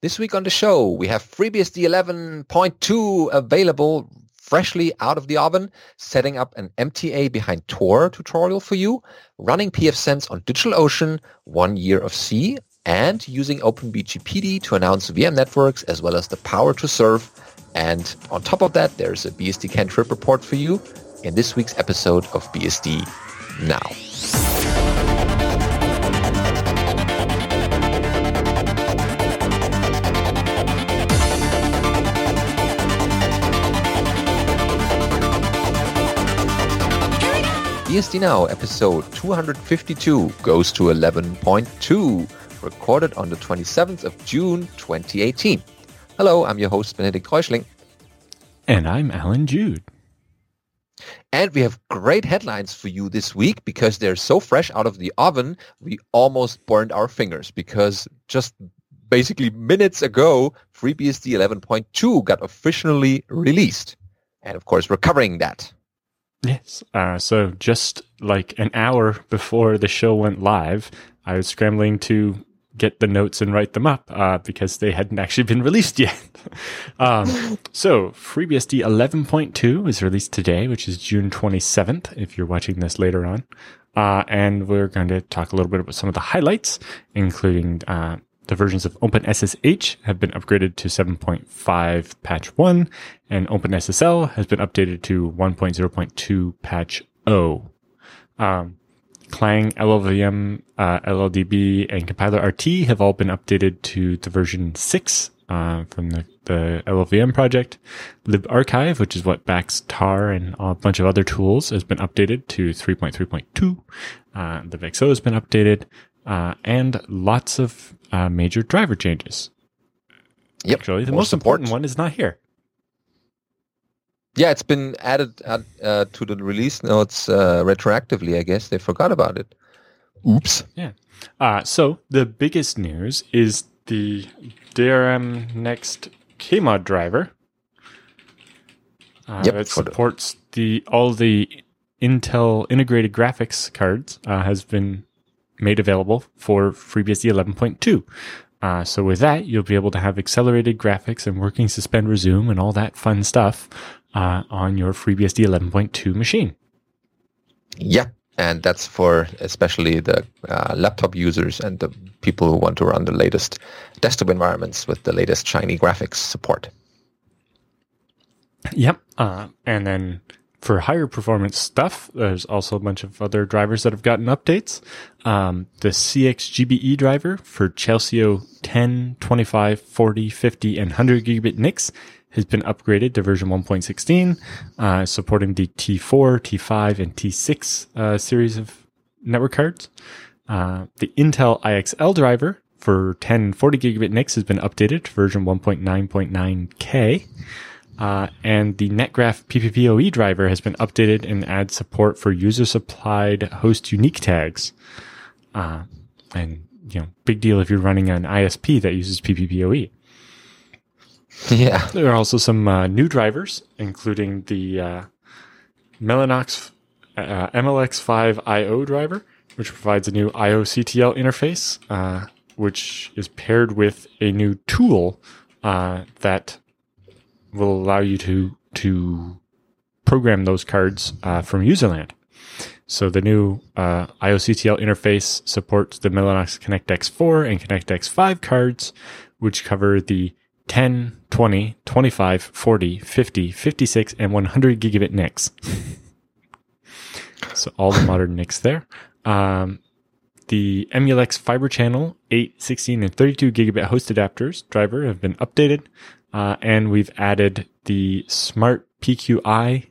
This week on the show, we have FreeBSD 11.2 available freshly out of the oven, setting up an MTA behind Tor tutorial for you, running pfSense on DigitalOcean, one year of C, and using OpenBGPD to announce VM networks as well as the power to serve. And on top of that, there's a BSD trip report for you in this week's episode of BSD Now. BSD Now episode 252 goes to 11.2, recorded on the 27th of June 2018. Hello, I'm your host, Benedict Reuschling. And I'm Allan Jude. And we have great headlines for you this week because they're so fresh out of the oven, we almost burned our fingers because just basically minutes ago, FreeBSD 11.2 got officially released. And of course, we're covering that. Yes. Uh, so just like an hour before the show went live, I was scrambling to get the notes and write them up uh, because they hadn't actually been released yet. um, so FreeBSD 11.2 is released today, which is June 27th, if you're watching this later on. Uh, and we're going to talk a little bit about some of the highlights, including uh, the versions of OpenSSH have been upgraded to 7.5 patch 1, and OpenSSL has been updated to 1.0.2 patch O. Um, Clang, LLVM, uh, LLDB, and Compiler RT have all been updated to the version 6 uh, from the, the LLVM project. libarchive, which is what backs tar and a bunch of other tools, has been updated to 3.3.2. Uh, the VXO has been updated, uh, and lots of uh, major driver changes. Yep. Actually, the most, most important, important one is not here. Yeah, it's been added uh, to the release notes uh, retroactively. I guess they forgot about it. Oops. Yeah. Uh, so the biggest news is the DRM Next KMod driver. Uh, yep, it supports the all the Intel integrated graphics cards uh, has been made available for FreeBSD 11.2. Uh, so with that, you'll be able to have accelerated graphics and working suspend resume and all that fun stuff uh, on your FreeBSD 11.2 machine. Yeah, and that's for especially the uh, laptop users and the people who want to run the latest desktop environments with the latest shiny graphics support. Yep, uh, and then for higher performance stuff, there's also a bunch of other drivers that have gotten updates. Um, the CXGBE driver for Chelsio 10, 25, 40, 50, and 100 gigabit NICs has been upgraded to version 1.16, uh, supporting the T4, T5, and T6 uh, series of network cards. Uh, the Intel IXL driver for 10 and 40 gigabit NICs has been updated to version 1.9.9K. Uh, and the NetGraph PPPoE driver has been updated and adds support for user supplied host unique tags. Uh, and, you know, big deal if you're running an ISP that uses PPPoE. Yeah. There are also some uh, new drivers, including the uh, Mellanox uh, MLX5 IO driver, which provides a new IOCTL interface, uh, which is paired with a new tool uh, that will allow you to to program those cards uh, from userland. So the new uh, IOCTL interface supports the Mellanox ConnectX-4 and ConnectX-5 cards, which cover the 10, 20, 25, 40, 50, 56, and 100 gigabit NICs. so all the modern NICs there. Um, the Emulex Fiber Channel 8, 16, and 32 gigabit host adapters driver have been updated. Uh, and we've added the Smart PQI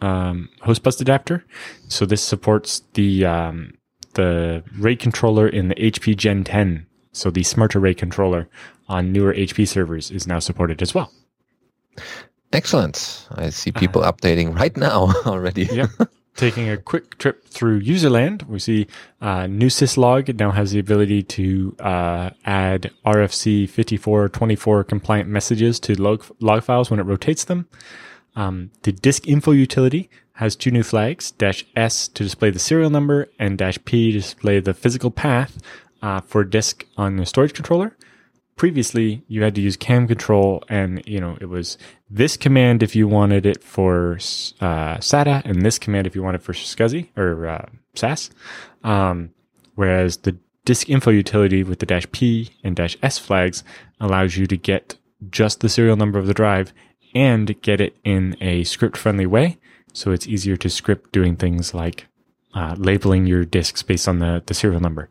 um, host bus adapter. So this supports the um, the RAID controller in the HP Gen 10. So the smart array controller on newer HP servers is now supported as well. Excellent. I see people uh, updating right now already. yep. Taking a quick trip through userland, we see uh, new syslog now has the ability to uh, add RFC 5424 compliant messages to log, log files when it rotates them. Um, the disk info utility has two new flags, dash S to display the serial number and dash P to display the physical path uh, for disk on the storage controller. Previously you had to use cam control and you know it was this command if you wanted it for uh, SATA and this command if you wanted for SCSI or uh, SAS. Um, whereas the disk info utility with the dash P and dash S flags allows you to get just the serial number of the drive and get it in a script friendly way. So it's easier to script doing things like uh, labeling your disks based on the, the serial number.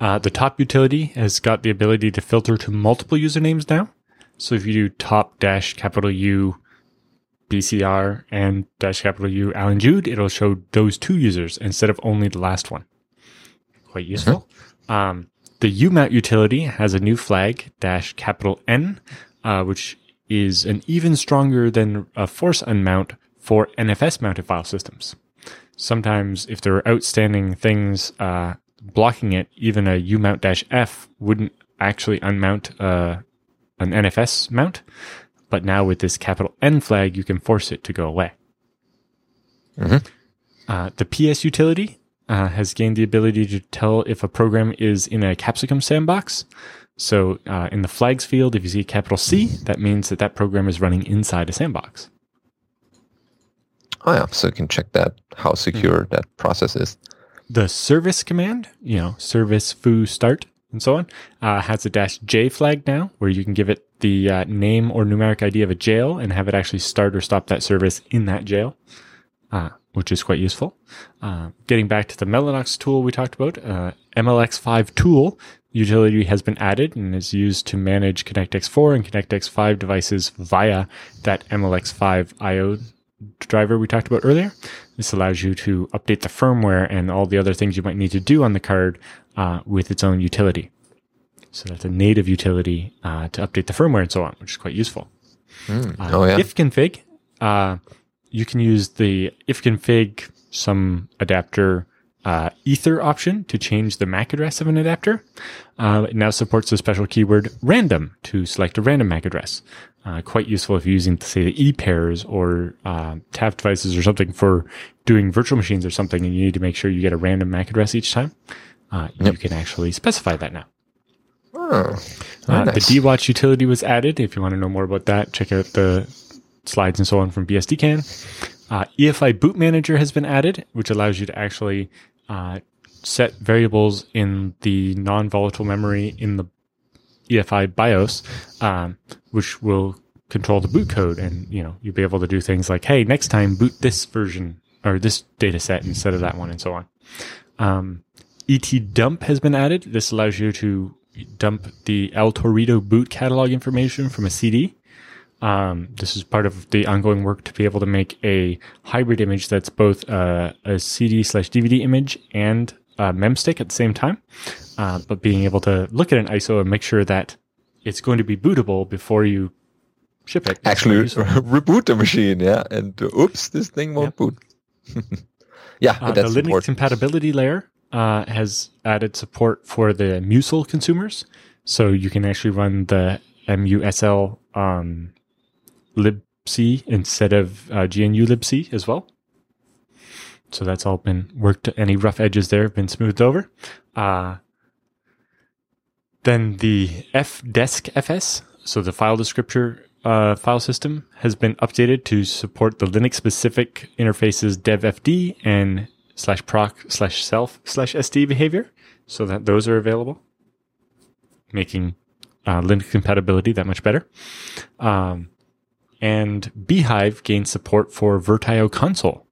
Uh, the top utility has got the ability to filter to multiple usernames now. So if you do top dash capital U BCR and dash capital U Allan Jude, it'll show those two users instead of only the last one. Quite useful. Mm-hmm. Um, the UMount utility has a new flag dash capital N, uh, which is an even stronger than a force unmount for NFS mounted file systems. Sometimes, if there are outstanding things uh, blocking it, even a umount-f wouldn't actually unmount uh, an NFS mount. But now with this capital N flag, you can force it to go away. Mm-hmm. Uh, the PS utility uh, has gained the ability to tell if a program is in a capsicum sandbox. So uh, in the flags field, if you see a capital C, that means that that program is running inside a sandbox. Oh yeah, so you can check that how secure mm-hmm. that process is the service command, you know, service foo start and so on, uh, has a dash J flag now, where you can give it the uh, name or numeric ID of a jail and have it actually start or stop that service in that jail, uh, which is quite useful. Uh, getting back to the Mellanox tool we talked about, uh, MLX5 tool utility has been added and is used to manage ConnectX4 and ConnectX5 devices via that MLX5 IO driver we talked about earlier. This allows you to update the firmware and all the other things you might need to do on the card uh, with its own utility. So that's a native utility uh, to update the firmware and so on, which is quite useful. Mm. oh yeah. Ifconfig, uh, you can use the ifconfig some adapter uh, ether option to change the MAC address of an adapter. Uh, it now supports the special keyword random to select a random MAC address. Uh, quite useful if you're using, say, the e pairs or uh, TAP devices or something for doing virtual machines or something, and you need to make sure you get a random MAC address each time. Uh, yep. You can actually specify that now. Oh, uh, nice. The DWatch utility was added. If you want to know more about that, check out the slides and so on from BSDCan. Uh, EFI Boot Manager has been added, which allows you to actually uh, set variables in the non-volatile memory in the EFI BIOS, um, which will control the boot code, and you know you'll be able to do things like, hey, next time boot this version or this data set instead of that one, and so on. Um, ET dump has been added. This allows you to dump the El Torito boot catalog information from a CD. Um, this is part of the ongoing work to be able to make a hybrid image that's both uh, a CD slash DVD image and a memstick at the same time. Uh, but being able to look at an ISO and make sure that it's going to be bootable before you ship it. Actually, reboot the machine, yeah, and uh, oops, this thing won't yep. boot. yeah, uh, the Linux important. compatibility layer uh, has added support for the Musl consumers, so you can actually run the MUSL um, libc instead of uh, GNU libc as well. So that's all been worked. Any rough edges there have been smoothed over. Uh, then the fdesk fs, so the file descriptor uh, file system, has been updated to support the Linux specific interfaces devfd and slash proc slash self slash sd behavior, so that those are available, making uh, Linux compatibility that much better. Um, and bhyve gained support for VirtIO console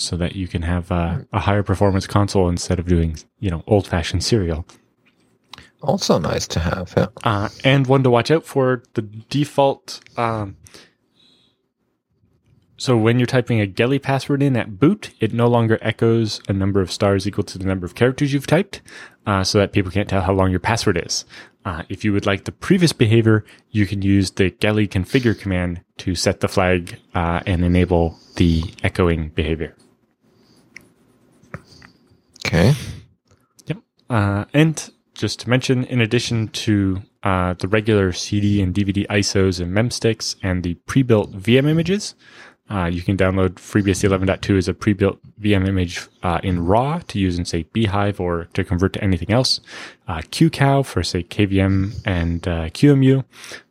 so that you can have uh, a higher performance console instead of doing, you know, old fashioned serial. Also nice to have, yeah. Uh, and one to watch out for the default. Um, so when you're typing a Geli password in at boot, it no longer echoes a number of stars equal to the number of characters you've typed, uh, so that people can't tell how long your password is. Uh, if you would like the previous behavior, you can use the Geli configure command to set the flag uh, and enable the echoing behavior. Okay. Yep. Uh, and just to mention, in addition to uh, the regular CD and DVD ISOs and memsticks and the pre-built VM images, Uh, you can download FreeBSD 11.2 as a pre-built VM image uh, in RAW to use in, say, bhyve or to convert to anything else. Uh, QCOW for, say, KVM and uh, QEMU.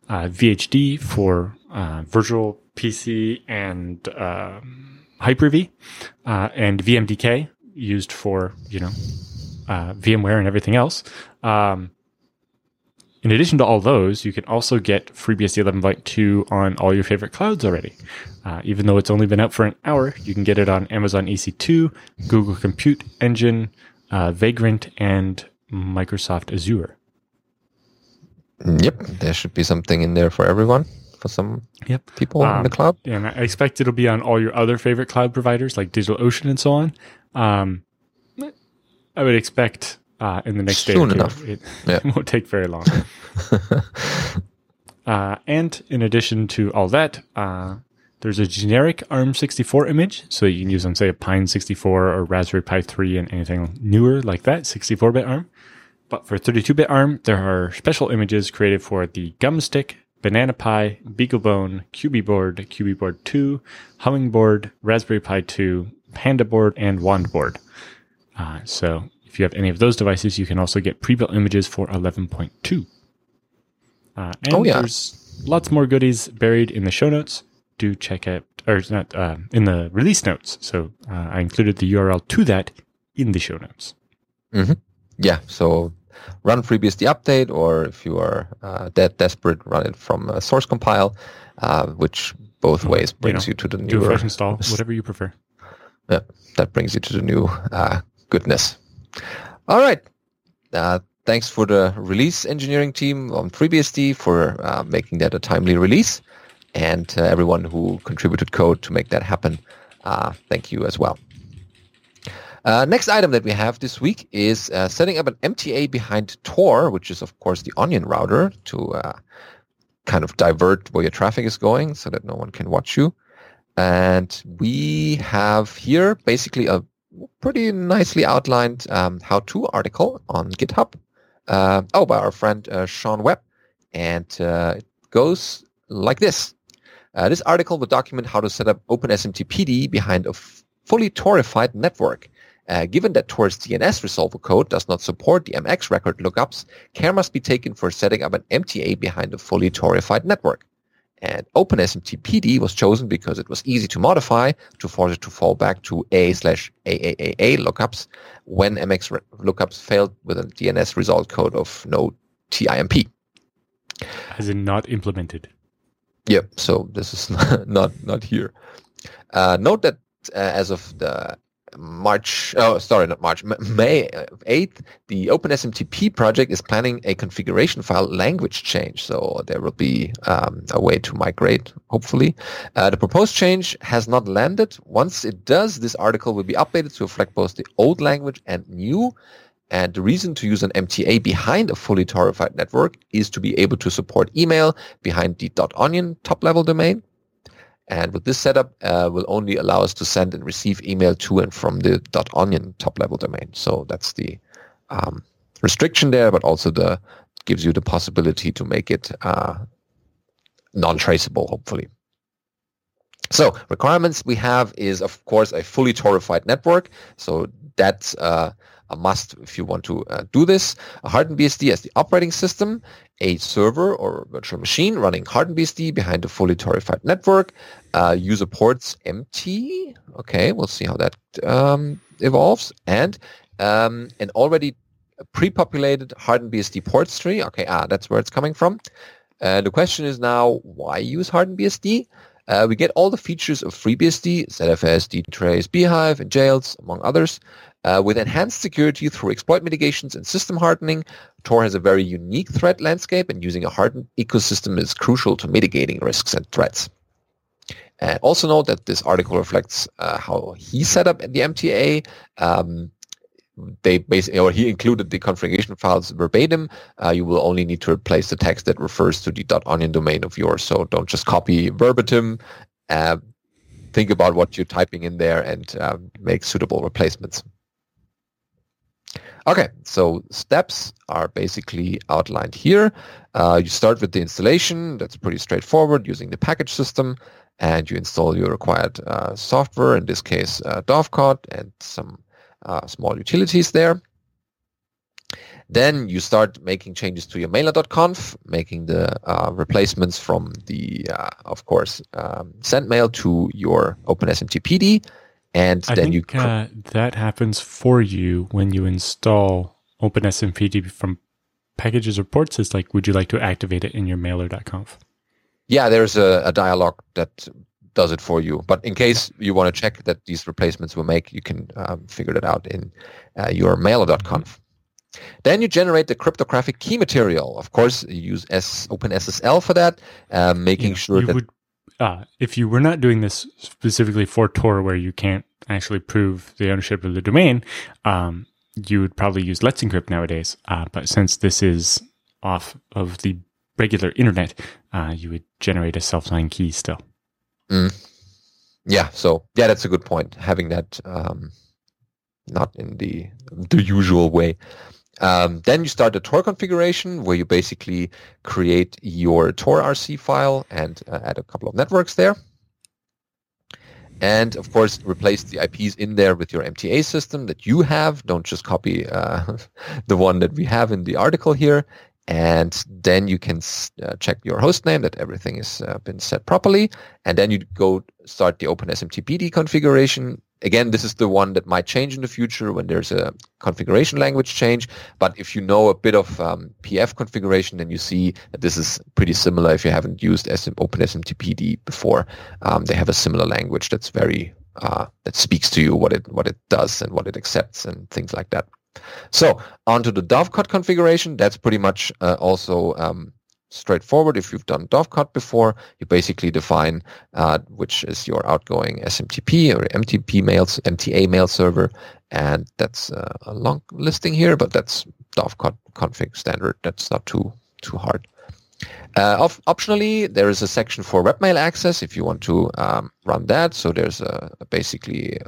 Uh, VHD for uh, virtual PC and um, Hyper-V. and VMDK used for, you know, VMware and everything else. Um, in addition to all those, you can also get FreeBSD 11.2 on all your favorite clouds already. Uh, even though it's only been out for an hour, you can get it on Amazon EC2, Google Compute Engine, uh, Vagrant, and Microsoft Azure. Yep, there should be something in there for everyone, for some yep. people um, in the um, cloud. And I expect it'll be on all your other favorite cloud providers like DigitalOcean and so on. Um, I would expect uh, in the next Soon day. enough. It, yeah. it, won't take very long. uh, and in addition to all that, uh, there's a generic ARM64 image, so you can use on say a Pine 64 or Raspberry Pi 3 and anything newer like that, 64-bit ARM. But for 32-bit ARM, there are special images created for the Gumstix, Banana Pi, BeagleBone, Cubieboard, Cubieboard 2, Hummingboard, Raspberry Pi 2, Panda Board, and Wand Board. Uh, so if you have any of those devices, you can also get pre-built images for 11.2. Uh, and oh, yeah. there's lots more goodies buried in the show notes. Do check out, or not, uh, in the release notes. So uh, I included the URL to that in the show notes. Mm-hmm. Yeah. So run FreeBSD update, or if you are uh, that desperate, run it from source compile, uh, which both ways brings you, know, you, to the new. Do a fresh install, whatever you prefer. Yeah, that brings you to the new uh, goodness. All right. Uh, thanks for the release engineering team on FreeBSD for uh, making that a timely release, and uh, everyone who contributed code to make that happen. Uh, thank you as well. Uh, next item that we have this week is uh, setting up an MTA behind Tor, which is of course the Onion router to kind of divert where your traffic is going so that no one can watch you. And we have here basically a pretty nicely outlined um, how-to article on GitHub. Uh, oh, by our friend uh, Shawn Webb, and uh, it goes like this. Uh, this article will document how to set up OpenSMTPD behind a f- fully Torified network. Uh, given that Tor's DNS resolver code does not support the MX record lookups, care must be taken for setting up an MTA behind a fully Torified network. And OpenSMTPD was chosen because it was easy to modify to force it to fall back to A slash AAAA lookups when MX lookups failed with a DNS result code of no TIMP. As in not implemented. Yep. So this is not not here. Uh, note that uh, as of the March, oh, sorry, not March, May 8th, the OpenSMTP project is planning a configuration file language change. So there will be um, a way to migrate, hopefully. Uh, the proposed change has not landed. Once it does, this article will be updated to reflect both the old language and new. And the reason to use an MTA behind a fully Torified network is to be able to support email behind the .onion top-level domain and with this setup, uh, will only allow us to send and receive email to and from the .onion top-level domain. So that's the um, restriction there, but also the gives you the possibility to make it uh, non-traceable, hopefully. So requirements we have is, of course, a fully Torified network. So that's uh, a must if you want to uh, do this. A BSD as the operating system, a server or virtual machine running HardenedBSD behind a fully Torified network, uh, user ports empty. Okay, we'll see how that um, evolves. And um, an already pre-populated HardenedBSD ports tree. Okay, ah, that's where it's coming from. Uh, the question is now, why use HardenedBSD? Uh, we get all the features of FreeBSD, ZFS, dtrace, bhyve, and jails, among others. Uh, with enhanced security through exploit mitigations and system hardening, Tor has a very unique threat landscape, and using a hardened ecosystem is crucial to mitigating risks and threats. And also note that this article reflects uh, how he set up the MTA. Um, they basically, or he included the configuration files verbatim. Uh, you will only need to replace the text that refers to the .onion domain of yours. So don't just copy verbatim. Uh, think about what you're typing in there and uh, make suitable replacements. Okay, so steps are basically outlined here. Uh, you start with the installation. That's pretty straightforward using the package system. and you install your required uh, software, in this case uh, Dovecot and some uh, small utilities there. Then you start making changes to your mailer.conf, making the uh, replacements from the, uh, of course, um, send mail to your OpenSMTPD. And I then you uh, that happens for you when you install OpenSMTPD from packages or ports. It's like, would you like to activate it in your mailer.conf? Yeah, there's a, a dialog that does it for you. But in case you want to check that these replacements will make, you can um, figure that out in uh, your mailer.conf. Then you generate the cryptographic key material. Of course, you use S, OpenSSL for that, uh, making Yeah, sure you that would, uh, if you were not doing this specifically for Tor, where you can't actually prove the ownership of the domain, um, you would probably use Let's Encrypt nowadays. Uh, but since this is off of the regular internet, uh, you would generate a self-signed key still. Yeah, so yeah, that's a good point. Having that um, not in the the usual way. Um, then you start the Tor configuration where you basically create your Tor RC file and uh, add a couple of networks there. And of course, replace the IPs in there with your MTA system that you have. Don't just copy uh, the one that we have in the article here. And then you can uh, check your host name that everything has uh, been set properly. And then you go start the OpenSMTPD configuration. Again, this is the one that might change in the future when there's a configuration language change. But if you know a bit of um, PF configuration, then you see that this is pretty similar. If you haven't used SM, OpenSMTPD before, um, they have a similar language that's very uh, that speaks to you what it what it does and what it accepts and things like that. So onto the Dovecot configuration. That's pretty much uh, also um, straightforward. If you've done Dovecot before, you basically define uh, which is your outgoing SMTP or MTP mails, MTA mail server, and that's uh, a long listing here, but that's Dovecot config standard. That's not too too hard. Uh, op- optionally, there is a section for webmail access if you want to um, run that. So there's a, a basically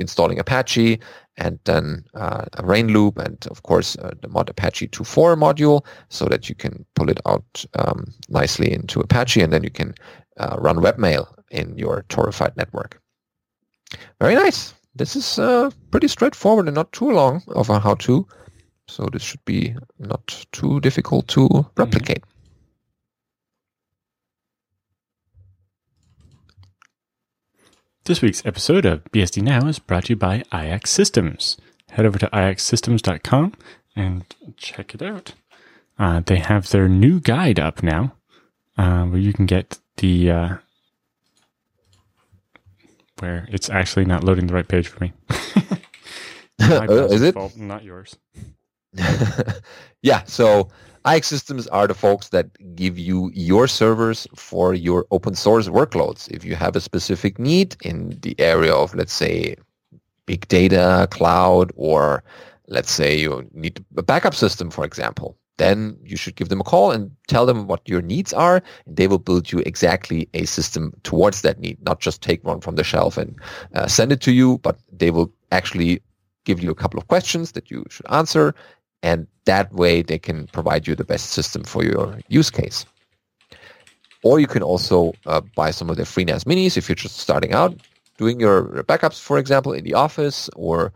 installing Apache and then uh, a RainLoop and of course uh, the mod Apache 2.4 module so that you can pull it out um, nicely into Apache and then you can uh, run webmail in your Torified network. Very nice. This is uh, pretty straightforward and not too long of a how-to. So this should be not too difficult to replicate. This week's episode of BSD Now is brought to you by iXsystems. Head over to ixsystems.com and check it out. Uh, they have their new guide up now, uh, where you can get the uh, where it's actually not loading the right page for me. Uh, is it? fault, not yours? yeah, so iXsystems are the folks that give you your servers for your open source workloads. If you have a specific need in the area of, let's say, big data, cloud, or let's say you need a backup system, for example, then you should give them a call and tell them what your needs are, and they will build you exactly a system towards that need, not just take one from the shelf and uh, send it to you, but they will actually give you a couple of questions that you should answer and that way they can provide you the best system for your use case. Or you can also uh, buy some of their FreeNAS minis if you're just starting out, doing your backups, for example, in the office or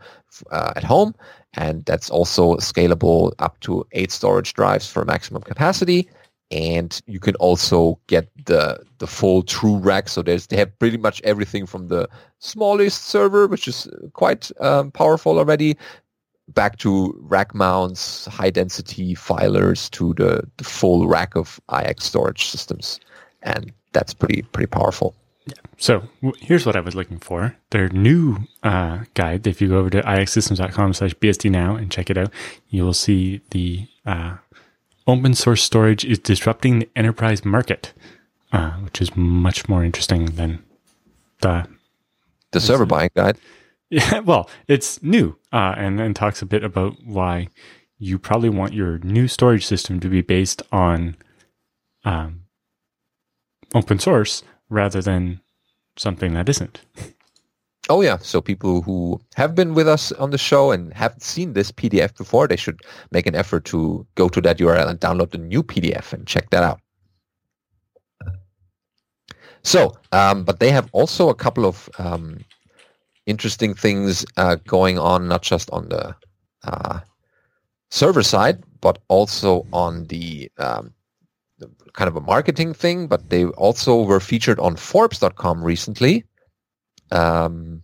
uh, at home. And that's also scalable up to eight storage drives for maximum capacity. And you can also get the the full true rack. So there's they have pretty much everything from the smallest server, which is quite um, powerful already, back to rack mounts, high density filers to the, the full rack of IX storage systems. And that's pretty pretty powerful. So w- here's what I was looking for. Their new uh, guide, if you go over to ixsystems.com slash BSD now and check it out, you will see the uh, open source storage is disrupting the enterprise market, uh, which is much more interesting than the The server buying guide. yeah, well, it's new uh, and then talks a bit about why you probably want your new storage system to be based on um, open source rather than something that isn't. Oh yeah, so people who have been with us on the show and haven't seen this PDF before, they should make an effort to go to that URL and download the new PDF and check that out. So, um, but they have also a couple of um, interesting things uh, going on, not just on the uh, server side, but also on the, um, the, kind of a marketing thing. But they also were featured on Forbes.com recently. Um,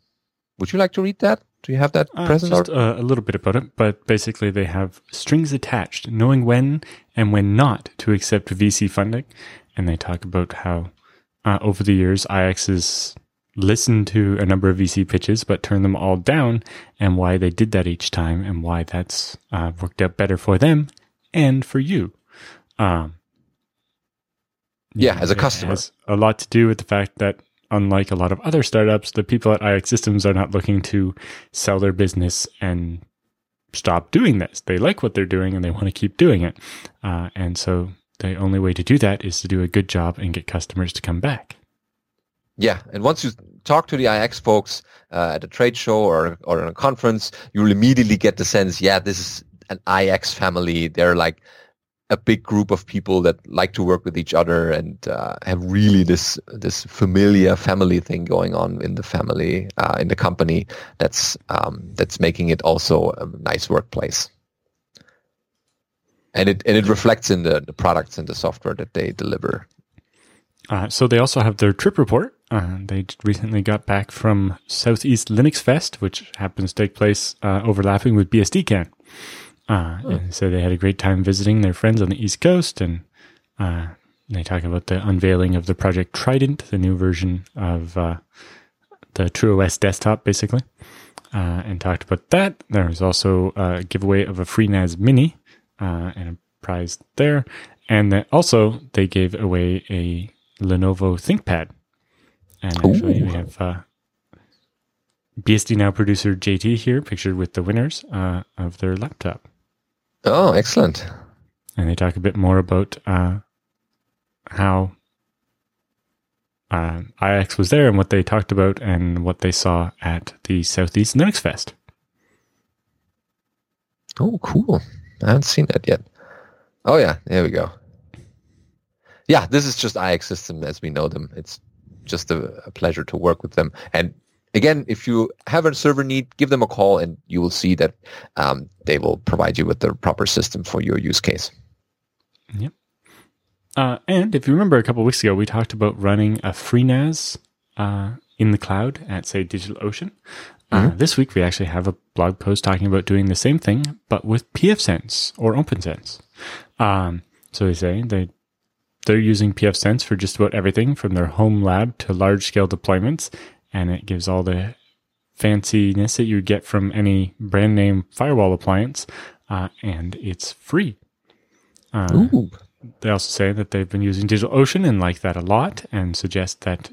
would you like to read that? Do you have that Uh, present? just or- uh, a little bit about it, but basically they have strings attached, knowing when and when not to accept VC funding, and they talk about how uh, over the years IX has listened to a number of VC pitches but turned them all down, and why they did that each time, and why that's uh, worked out better for them and for you. Um, Yeah, as a it customer. has a lot to do with the fact that unlike a lot of other startups, the people at iXsystems are not looking to sell their business and stop doing this. They like what they're doing and they want to keep doing it. Uh, and so the only way to do that is to do a good job and get customers to come back. Yeah, and once you talk to the IX folks uh, at a trade show or or a conference, you'll immediately get the sense, yeah, this is an IX family. They're like a big group of people that like to work with each other and uh, have really this this familiar family thing going on in the family uh, in the company. That's um, that's making it also a nice workplace. And it and it reflects in the, the products and the software that they deliver. So they also have their trip report. Uh, they recently got back from Southeast Linux Fest, which happens to take place uh, overlapping with BSDCan. Uh, And so they had a great time visiting their friends on the East Coast, and uh, they talk about the unveiling of the Project Trident, the new version of uh, the TrueOS desktop, basically, uh, and talked about that. There was also a giveaway of a FreeNAS Mini uh, and a prize there, and also they gave away a Lenovo ThinkPad. And actually, Ooh. we have uh, BSD Now producer JT here, pictured with the winners uh, of their laptop. Oh, excellent. And they talk a bit more about uh, how uh, IX was there and what they talked about and what they saw at the Southeast Linux Fest. Oh, cool. I haven't seen that yet. Oh, yeah. There we go. Yeah, this is just IX System as we know them. It's just a, a pleasure to work with them. And again, if you have a server need, give them a call and you will see that um, they will provide you with the proper system for your use case. Uh, and if you remember a couple weeks ago, we talked about running a FreeNAS uh, in the cloud at, say, DigitalOcean. Uh, this week, we actually have a blog post talking about doing the same thing, but with pfSense or OPNsense. Um, so they say they they're using pfSense for just about everything, from their home lab to large scale deployments, and it gives all the fanciness that you get from any brand name firewall appliance, uh, and it's free. Uh, Ooh. they also say that they've been using DigitalOcean and like that a lot and suggest that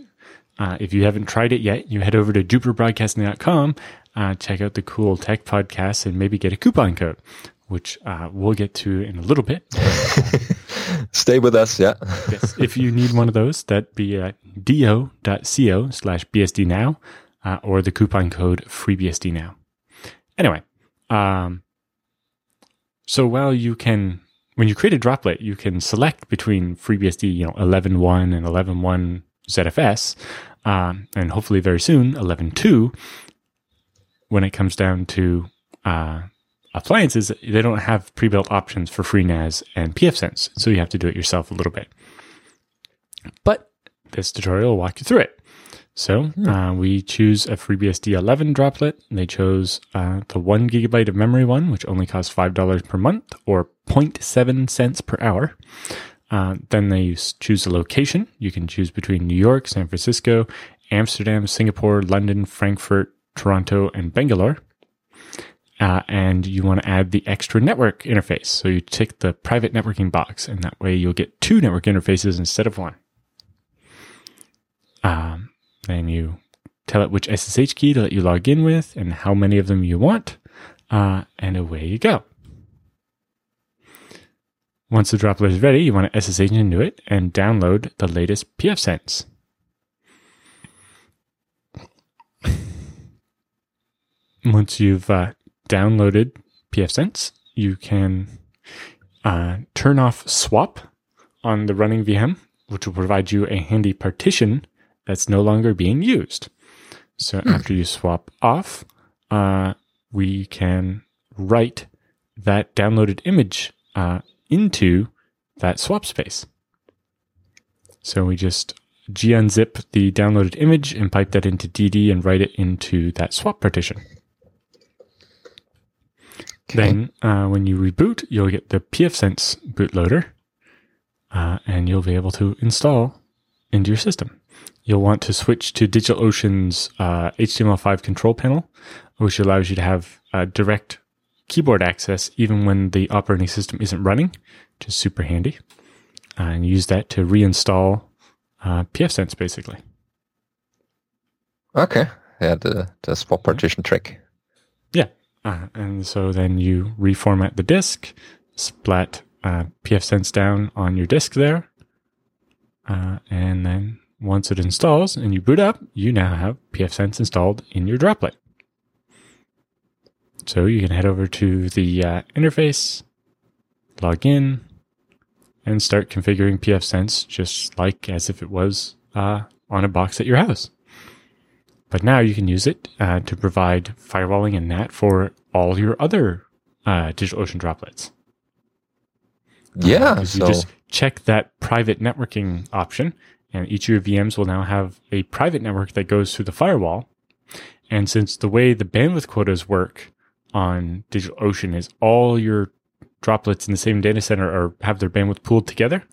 uh, if you haven't tried it yet, you head over to jupiterbroadcasting.com, uh, check out the cool tech podcasts, and maybe get a coupon code, which uh, we'll get to in a little bit. Stay with us. Yeah. yes, if you need one of those, that'd be at do.co slash bsdnow uh, or the coupon code freebsdnow. Anyway, um, so while you can, when you create a droplet, you can select between FreeBSD, you know, 11.1 and 11.1 ZFS, um, and hopefully very soon 11.2. When it comes down to uh, appliances, they don't have pre-built options for FreeNAS and pfSense, so you have to do it yourself a little bit. But this tutorial will walk you through it. So uh, we choose a FreeBSD 11 droplet. They chose uh, the one gigabyte of memory one, which only costs five dollars per month or 0.7 cents per hour. Uh, then they choose a location. You can choose between New York, San Francisco, Amsterdam, Singapore, London, Frankfurt, Toronto, and Bangalore. Uh, and you want to add the extra network interface. So you tick the private networking box, and that way you'll get two network interfaces instead of one. Um, then you tell it which SSH key to let you log in with and how many of them you want, uh, and away you go. Once the droplet is ready, you want to SSH into it and download the latest pfSense. Once you've uh, downloaded pfSense, you can uh, turn off swap on the running VM, which will provide you a handy partition that's no longer being used. So after you swap off, uh, we can write that downloaded image uh, into that swap space. So we just gunzip the downloaded image and pipe that into DD and write it into that swap partition. Then, uh, when you reboot, you'll get the pfSense bootloader, uh, and you'll be able to install into your system. You'll want to switch to DigitalOcean's uh, HTML5 control panel, which allows you to have uh, direct keyboard access even when the operating system isn't running, which is super handy. Uh, and use that to reinstall uh, pfSense, basically. Okay. Yeah, the, the swap partition trick. Uh, and so then you reformat the disk, splat uh, pfSense down on your disk there. Uh, and then once it installs and you boot up, you now have pfSense installed in your droplet. So you can head over to the uh, interface, log in, and start configuring pfSense just like as if it was uh, on a box at your house. But now you can use it uh, to provide firewalling and NAT for all your other uh, DigitalOcean droplets. Yeah. Uh, so you just check that private networking option, and each of your VMs will now have a private network that goes through the firewall. And since the way the bandwidth quotas work on DigitalOcean is all your droplets in the same data center or have their bandwidth pooled together,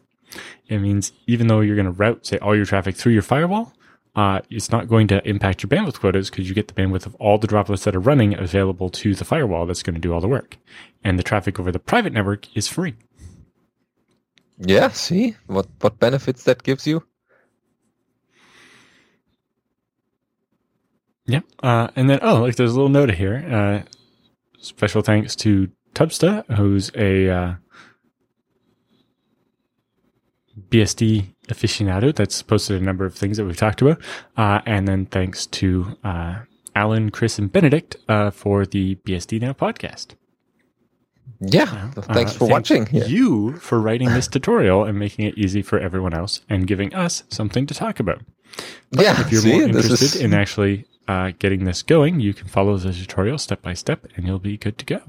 it means even though you're going to route, say, all your traffic through your firewall, uh, it's not going to impact your bandwidth quotas because you get the bandwidth of all the droplets that are running available to the firewall that's going to do all the work. And the traffic over the private network is free. yeah, see what what benefits that gives you. Yeah. Uh, and then, oh, like there's a little note here. Uh, special thanks to Tubsta, who's a uh, BSD aficionado that's posted a number of things that we've talked about. Uh, and then thanks to uh, Allan, Chris, and Benedict uh, for the BSD Now podcast. Yeah. Thanks Uh, for thank watching. Yeah. You for writing this tutorial and making it easy for everyone else and giving us something to talk about. yeah. If you're see, more interested is- in actually uh, getting this going, you can follow the tutorial step by step and you'll be good to go.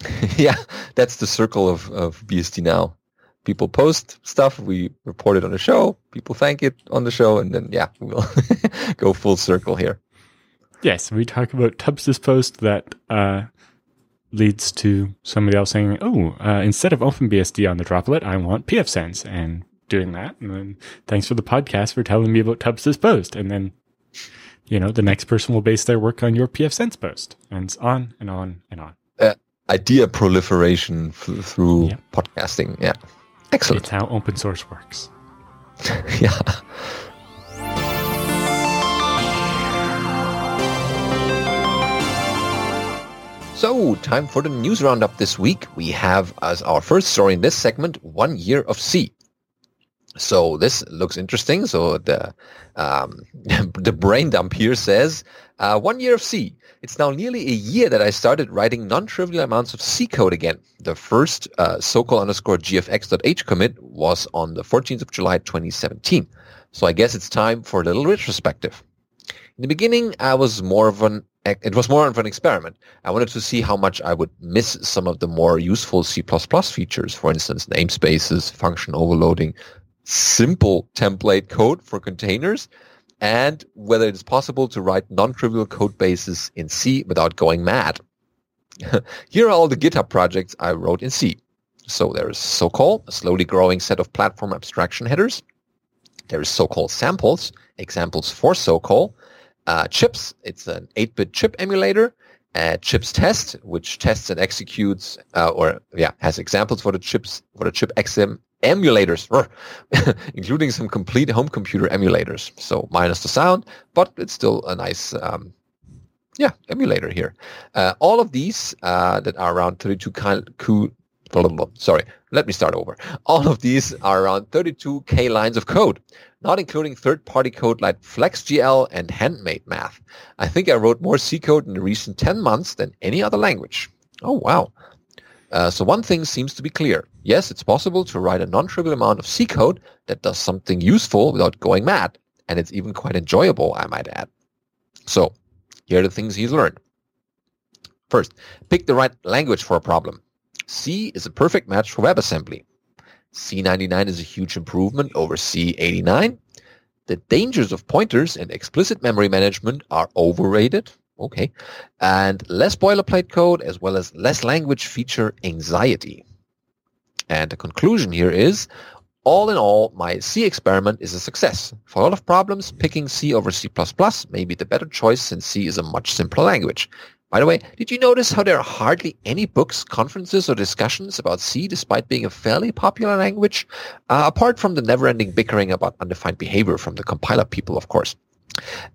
yeah, that's the circle of, of BSD now. People post stuff, we report it on the show, people thank it on the show, and then, yeah, we'll go full circle here. Yes, we talk about Tubbs's post that uh, leads to somebody else saying, "Oh, uh, instead of OpenBSD on the droplet, I want pfSense," and doing that. And then thanks for the podcast for telling me about Tubbs's post. And then, you know, the next person will base their work on your pfSense post, and on and on and on. Idea proliferation f- through Yeah. podcasting. Yeah. Excellent. It's how open source works. yeah. So, time for the news roundup this week. We have as our first story in this segment, one year of C. So this looks interesting. So the um, the brain dump here says uh, one year of C. It's now nearly a year that I started writing non-trivial amounts of C code again. The first uh, Sokol underscore gfx.h commit was on the 14th of July 2017. So I guess it's time for a little retrospective. In the beginning, I was more of an it was more of an experiment. I wanted to see how much I would miss some of the more useful C++ features, for instance, namespaces, function overloading, simple template code for containers, and whether it's possible to write non-trivial code bases in C without going mad. Here are all the GitHub projects I wrote in C. So there is Sokol, a slowly growing set of platform abstraction headers. There is Sokol samples, examples for Sokol. Uh, chips, it's an 8-bit chip emulator. Uh, chips test, which tests and executes, uh, or yeah, has examples for the chips for the chip XM emulators, including some complete home computer emulators. So minus the sound, but it's still a nice, um, yeah, emulator here. Uh, all of these uh, that are around 32 kind, coo, blah, blah, blah. sorry, let me start over. All of these are around 32k lines of code, not including third-party code like flextGL and handmade math. I think I wrote more C code in the recent 10 months than any other language. Oh, wow. Uh, so one thing seems to be clear. Yes, it's possible to write a non-trivial amount of C code that does something useful without going mad. and it's even quite enjoyable, I might add. So here are the things he's learned. First, pick the right language for a problem. C is a perfect match for WebAssembly. C99 is a huge improvement over C89. The dangers of pointers and explicit memory management are overrated. Okay. And less boilerplate code as well as less language feature anxiety. And the conclusion here is, all in all, my C experiment is a success. For a lot of problems, picking C over C++ may be the better choice since C is a much simpler language. By the way, did you notice how there are hardly any books, conferences, or discussions about C despite being a fairly popular language? Uh, apart from the never-ending bickering about undefined behavior from the compiler people, of course.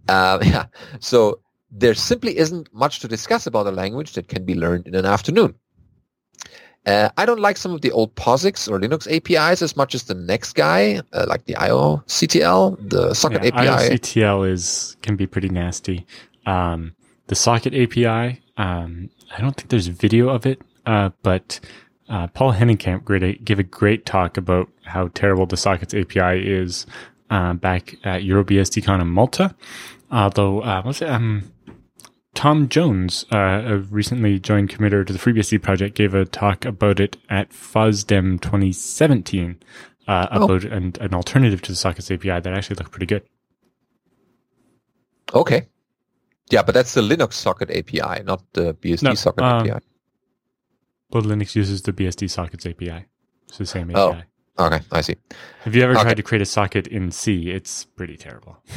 Uh, yeah, so there simply isn't much to discuss about a language that can be learned in an afternoon. Uh, I don't like some of the old POSIX or Linux APIs as much as the next guy, uh, like the IOCTL, the socket yeah, API. IOCTL is can be pretty nasty. Um, the socket API, um, I don't think there's video of it, uh, but uh, Poul-Henning Kamp great, gave a great talk about how terrible the sockets API is uh, back at EuroBSDCon in Malta. Although, uh, what's it? Um, Tom Jones, uh, a recently joined committer to the FreeBSD project, gave a talk about it at FOSDEM 2017 uh, oh. about an, an, alternative to the Sockets API that actually looked pretty good. Okay. Yeah, but that's the Linux Socket API, not the BSD no, Socket um, API. But Linux uses the BSD Sockets API. It's the same API. Oh, okay. I see. Have you ever okay. tried to create a socket in C? It's pretty terrible.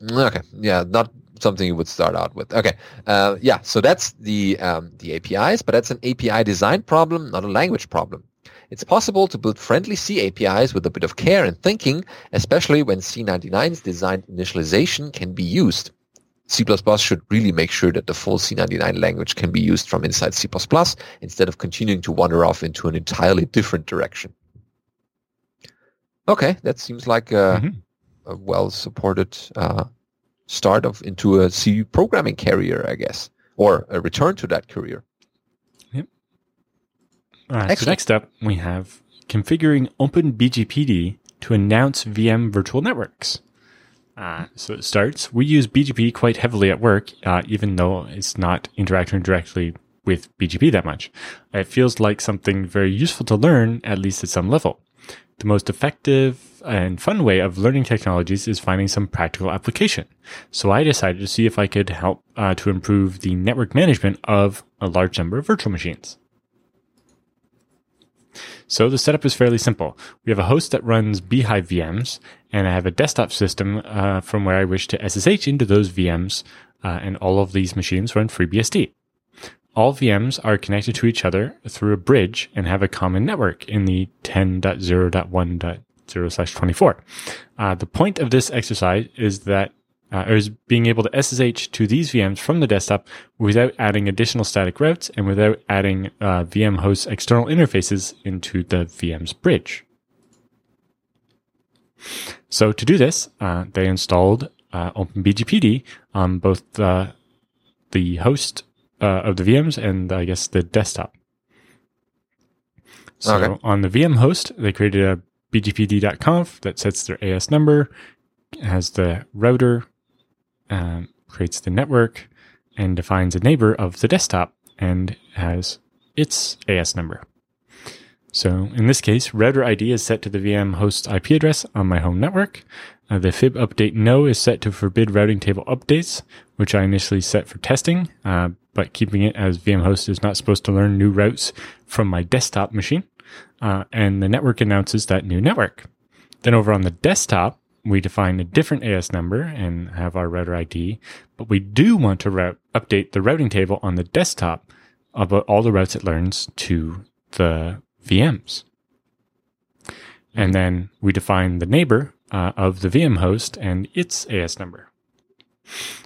Okay. Yeah, not something you would start out with. Okay. Uh, yeah. So that's the um, the APIs, but that's an API design problem, not a language problem. It's possible to build friendly C APIs with a bit of care and thinking, especially when C99's designed initialization can be used. C++ should really make sure that the full C99 language can be used from inside C++ instead of continuing to wander off into an entirely different direction. Okay, that seems like a, mm-hmm. a well-supported uh, start of into a C programming career, I guess, or a return to that career. Yep. All right. So next up, we have configuring OpenBGPD to announce VM virtual networks. Uh, so it starts. We use BGP quite heavily at work, uh, even though it's not interacting directly with BGP that much. It feels like something very useful to learn, at least at some level. The most effective and fun way of learning technologies is finding some practical application. So I decided to see if I could help uh, to improve the network management of a large number of virtual machines. So the setup is fairly simple. We have a host that runs bhyve VMs, and I have a desktop system uh, from where I wish to SSH into those VMs, uh, and all of these machines run FreeBSD. All VMs are connected to each other through a bridge and have a common network in the 10.0.1.0 slash 24. Uh, the point of this exercise is that uh, is being able to SSH to these VMs from the desktop without adding additional static routes and without adding uh, VM host external interfaces into the VM's bridge. So to do this, uh, they installed uh, OpenBGPD on both the, the host uh, of the VMs and I guess the desktop. So okay. on the VM host, they created a bgpd.conf that sets their AS number, has the router, um, creates the network, and defines a neighbor of the desktop and has its AS number. So in this case, router ID is set to the VM host's IP address on my home network. Uh, the fib update no is set to forbid routing table updates, which I initially set for testing, uh, but keeping it as VM host is not supposed to learn new routes from my desktop machine. Uh, and the network announces that new network. Then over on the desktop, we define a different AS number and have our router ID, but we do want to route, update the routing table on the desktop about all the routes it learns to the VMs. And then we define the neighbor uh, of the VM host and its AS number.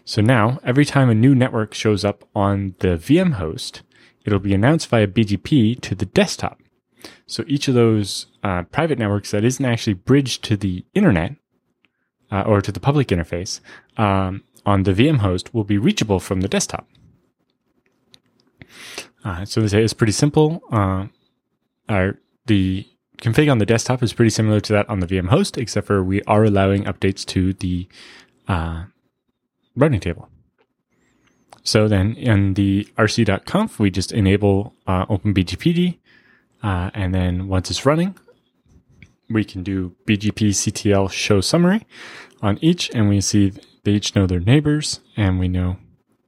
So now, every time a new network shows up on the VM host, it'll be announced via BGP to the desktop. So each of those uh, private networks that isn't actually bridged to the internet uh, or to the public interface um, on the VM host will be reachable from the desktop. Uh, so it's pretty simple. Uh, our, the config on the desktop is pretty similar to that on the VM host, except for we are allowing updates to the uh, routing table. So then in the rc.conf, we just enable uh, OpenBGPD. Uh, and then once it's running, we can do bgpctl show summary on each, and we see they each know their neighbors, and we know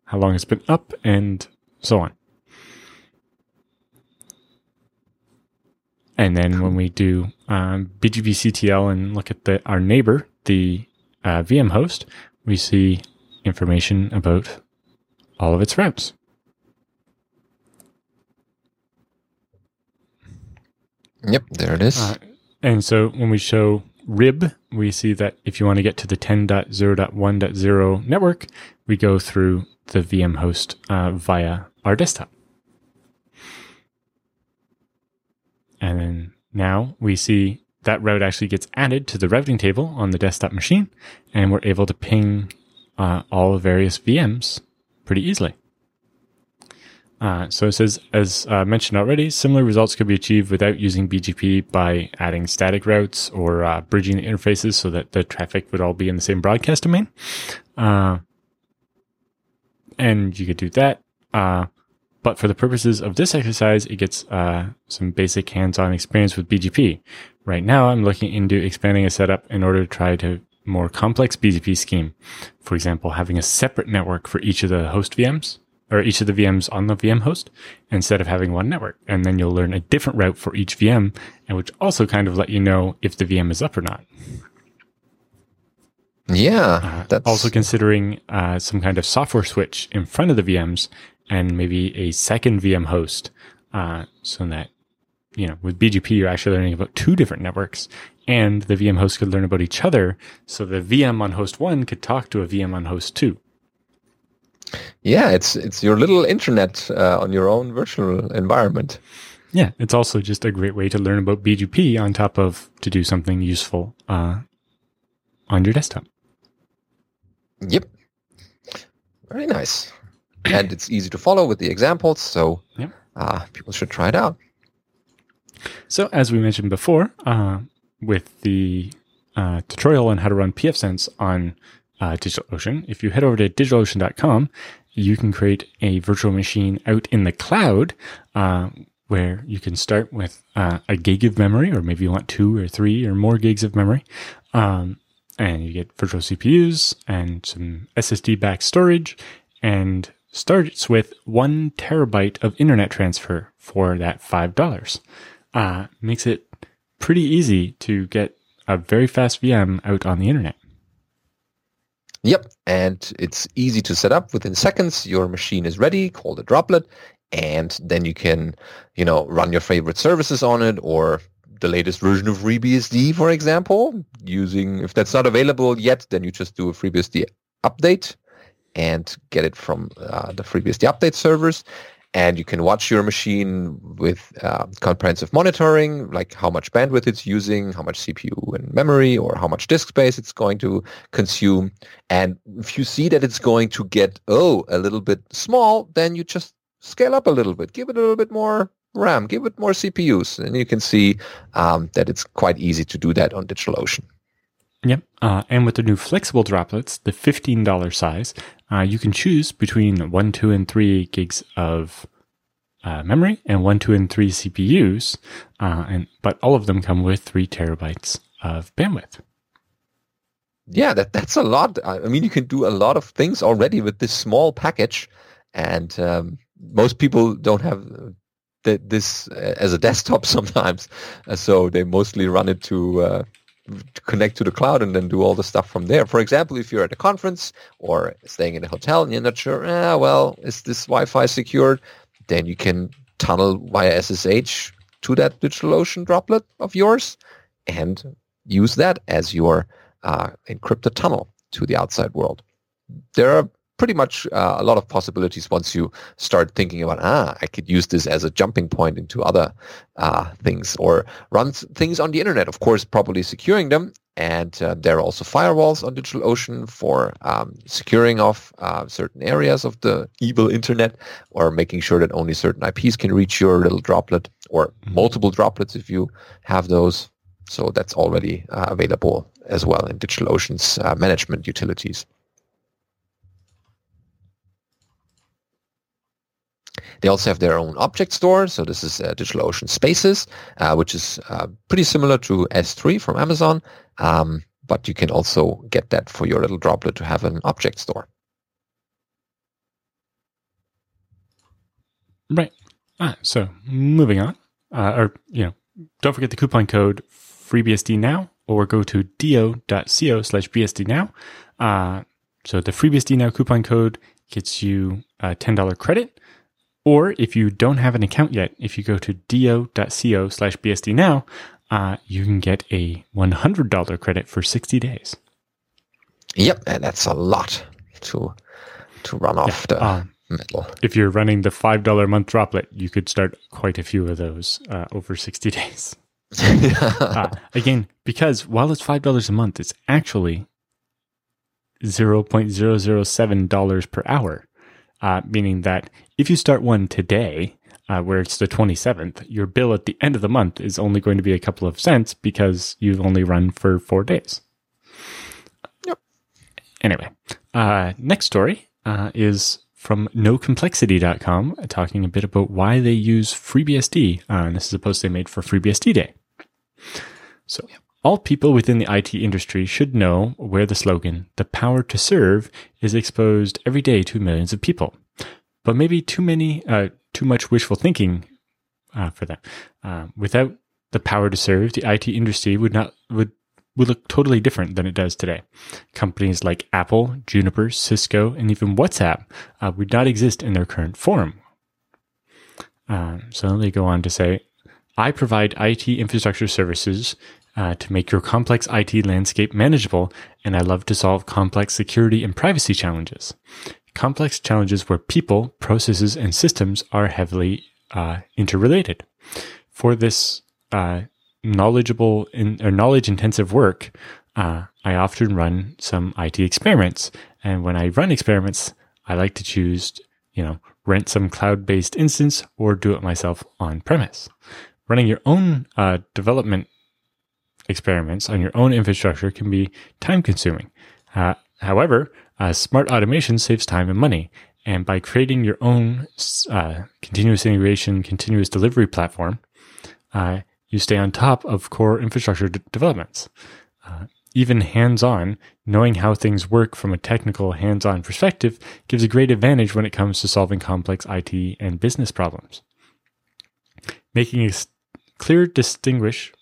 how long it's been up, and so on. And then when we do um, bgpctl and look at the, our neighbor, the uh, VM host, we see information about all of its routes. Yep, there it is. Uh, and so when we show rib, we see that if you want to get to the 10.0.1.0 network, we go through the VM host uh, via our desktop. And then now we see that route actually gets added to the routing table on the desktop machine, and we're able to ping uh, all the various VMs pretty easily. Uh, so it says, as uh, mentioned already, similar results could be achieved without using BGP by adding static routes or uh, bridging the interfaces so that the traffic would all be in the same broadcast domain. Uh, and you could do that. Uh, but for the purposes of this exercise, it gets uh, some basic hands-on experience with BGP. Right now, I'm looking into expanding a setup in order to try to more complex BGP scheme. For example, having a separate network for each of the host VMs or each of the VMs on the VM host instead of having one network. And then you'll learn a different route for each VM and which also kind of let you know if the VM is up or not. Yeah. Uh, that's also considering uh, some kind of software switch in front of the VMs and maybe a second VM host, uh, so that you know with BGP you're actually learning about two different networks, and the VM host could learn about each other. So the VM on host one could talk to a VM on host two. Yeah, it's it's your little internet uh, on your own virtual environment. Yeah, it's also just a great way to learn about BGP on top of to do something useful uh, on your desktop. Yep. Very nice and it's easy to follow with the examples. So yeah. uh, people should try it out. So as we mentioned before, uh, with the uh, tutorial on how to run pfSense on uh, DigitalOcean, if you head over to digitalocean.com, you can create a virtual machine out in the cloud uh, where you can start with uh, a gig of memory, or maybe you want two or three or more gigs of memory. Um, and you get virtual CPUs and some SSD backed storage and starts with one terabyte of internet transfer for that $5. Uh, makes it pretty easy to get a very fast VM out on the internet. Yep, and it's easy to set up within seconds. Your machine is ready, call the droplet, and then you can, you know, run your favorite services on it or the latest version of FreeBSD, for example, using, if that's not available yet, then you just do a FreeBSD update and get it from uh, the FreeBSD update servers. And you can watch your machine with uh, comprehensive monitoring, like how much bandwidth it's using, how much CPU and memory, or how much disk space it's going to consume. And if you see that it's going to get, oh, a little bit small, then you just scale up a little bit, give it a little bit more RAM, give it more CPUs. And you can see um, that it's quite easy to do that on DigitalOcean. Yep. Uh, and with the new flexible droplets, the $15 size, uh, you can choose between 1, 2, and 3 gigs of uh, memory and 1, 2, and 3 CPUs. Uh, and But all of them come with 3 terabytes of bandwidth. Yeah, that, that's a lot. I mean, you can do a lot of things already with this small package. And um, most people don't have this as a desktop sometimes. so they mostly run it to uh, connect to the cloud and then do all the stuff from there. For example, if you're at a conference or staying in a hotel and you're not sure, eh, well, is this Wi-Fi secured? Then you can tunnel via SSH to that DigitalOcean droplet of yours and use that as your uh, encrypted tunnel to the outside world. There are pretty much uh, a lot of possibilities once you start thinking about, ah, I could use this as a jumping point into other uh, things or run things on the internet, of course, properly securing them. And uh, there are also firewalls on DigitalOcean for um, securing off uh, certain areas of the evil internet or making sure that only certain IPs can reach your little droplet or mm-hmm. multiple droplets if you have those. So that's already uh, available as well in DigitalOcean's uh, management utilities. They also have their own object store. So this is uh, DigitalOcean Spaces, uh, which is uh, pretty similar to S3 from Amazon. Um, but you can also get that for your little droplet to have an object store. Right. Ah, so moving on, uh, or you know, don't forget the coupon code FreeBSD now, or go to do.co slash BSD now. Uh, so the FreeBSD now coupon code gets you a $10 credit or if you don't have an account yet, if you go to do.co slash BSD now, uh, you can get a $100 credit for 60 days. Yep, and that's a lot to to run off yeah, the um, metal. If you're running the $5 month droplet, you could start quite a few of those uh, over 60 days. uh, again, because while it's $5 a month, it's actually $0.007 per hour uh, meaning that if you start one today, uh, where it's the 27th, your bill at the end of the month is only going to be a couple of cents because you've only run for four days. Yep. Anyway, uh, next story uh, is from nocomplexity.com talking a bit about why they use FreeBSD. Uh, and this is a post they made for FreeBSD Day. So, all people within the IT industry should know where the slogan, the power to serve, is exposed every day to millions of people. But maybe too many, uh, too much wishful thinking uh, for that. Uh, without the power to serve, the IT industry would not would would look totally different than it does today. Companies like Apple, Juniper, Cisco, and even WhatsApp uh, would not exist in their current form. Uh, so they go on to say, I provide IT infrastructure services uh, to make your complex IT landscape manageable, and I love to solve complex security and privacy challenges. Complex challenges where people, processes, and systems are heavily uh, interrelated. For this uh, knowledgeable in, or knowledge intensive work, uh, I often run some IT experiments. And when I run experiments, I like to choose, you know, rent some cloud based instance or do it myself on premise. Running your own uh, development experiments on your own infrastructure can be time consuming. Uh, however, uh, smart automation saves time and money. And by creating your own uh, continuous integration, continuous delivery platform, uh, you stay on top of core infrastructure d- developments. Uh, even hands on, knowing how things work from a technical hands on perspective gives a great advantage when it comes to solving complex IT and business problems. Making a clear distinguish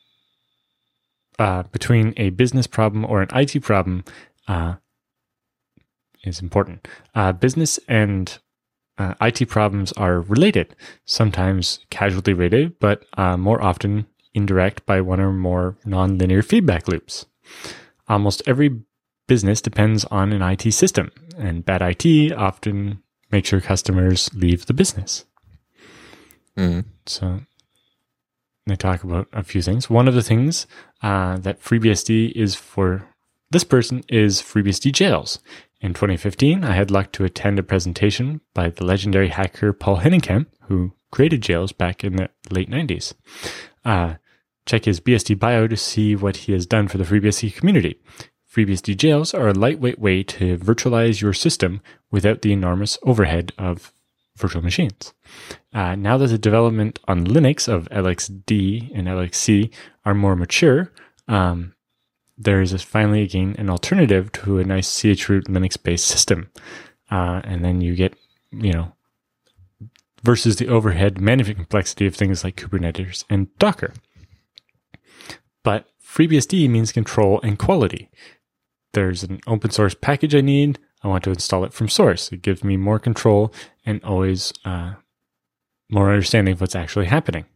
uh, between a business problem or an IT problem uh, is important. Uh, business and uh, IT problems are related, sometimes casually related, but uh, more often indirect by one or more nonlinear feedback loops. Almost every business depends on an IT system, and bad IT often makes your customers leave the business. Mm. So they talk about a few things. One of the things uh, that FreeBSD is for this person is FreeBSD jails. In 2015, I had luck to attend a presentation by the legendary hacker Poul-Henning Kamp, who created jails back in the late 90s. Uh, check his BSD bio to see what he has done for the FreeBSD community. FreeBSD jails are a lightweight way to virtualize your system without the enormous overhead of virtual machines. Uh, now that the development on Linux of LXD and LXC are more mature, um, there is finally again an alternative to a nice chroot Linux based system. Uh, and then you get, you know, versus the overhead management complexity of things like Kubernetes and Docker. But FreeBSD means control and quality. There's an open source package I need. I want to install it from source. It gives me more control and always uh, more understanding of what's actually happening.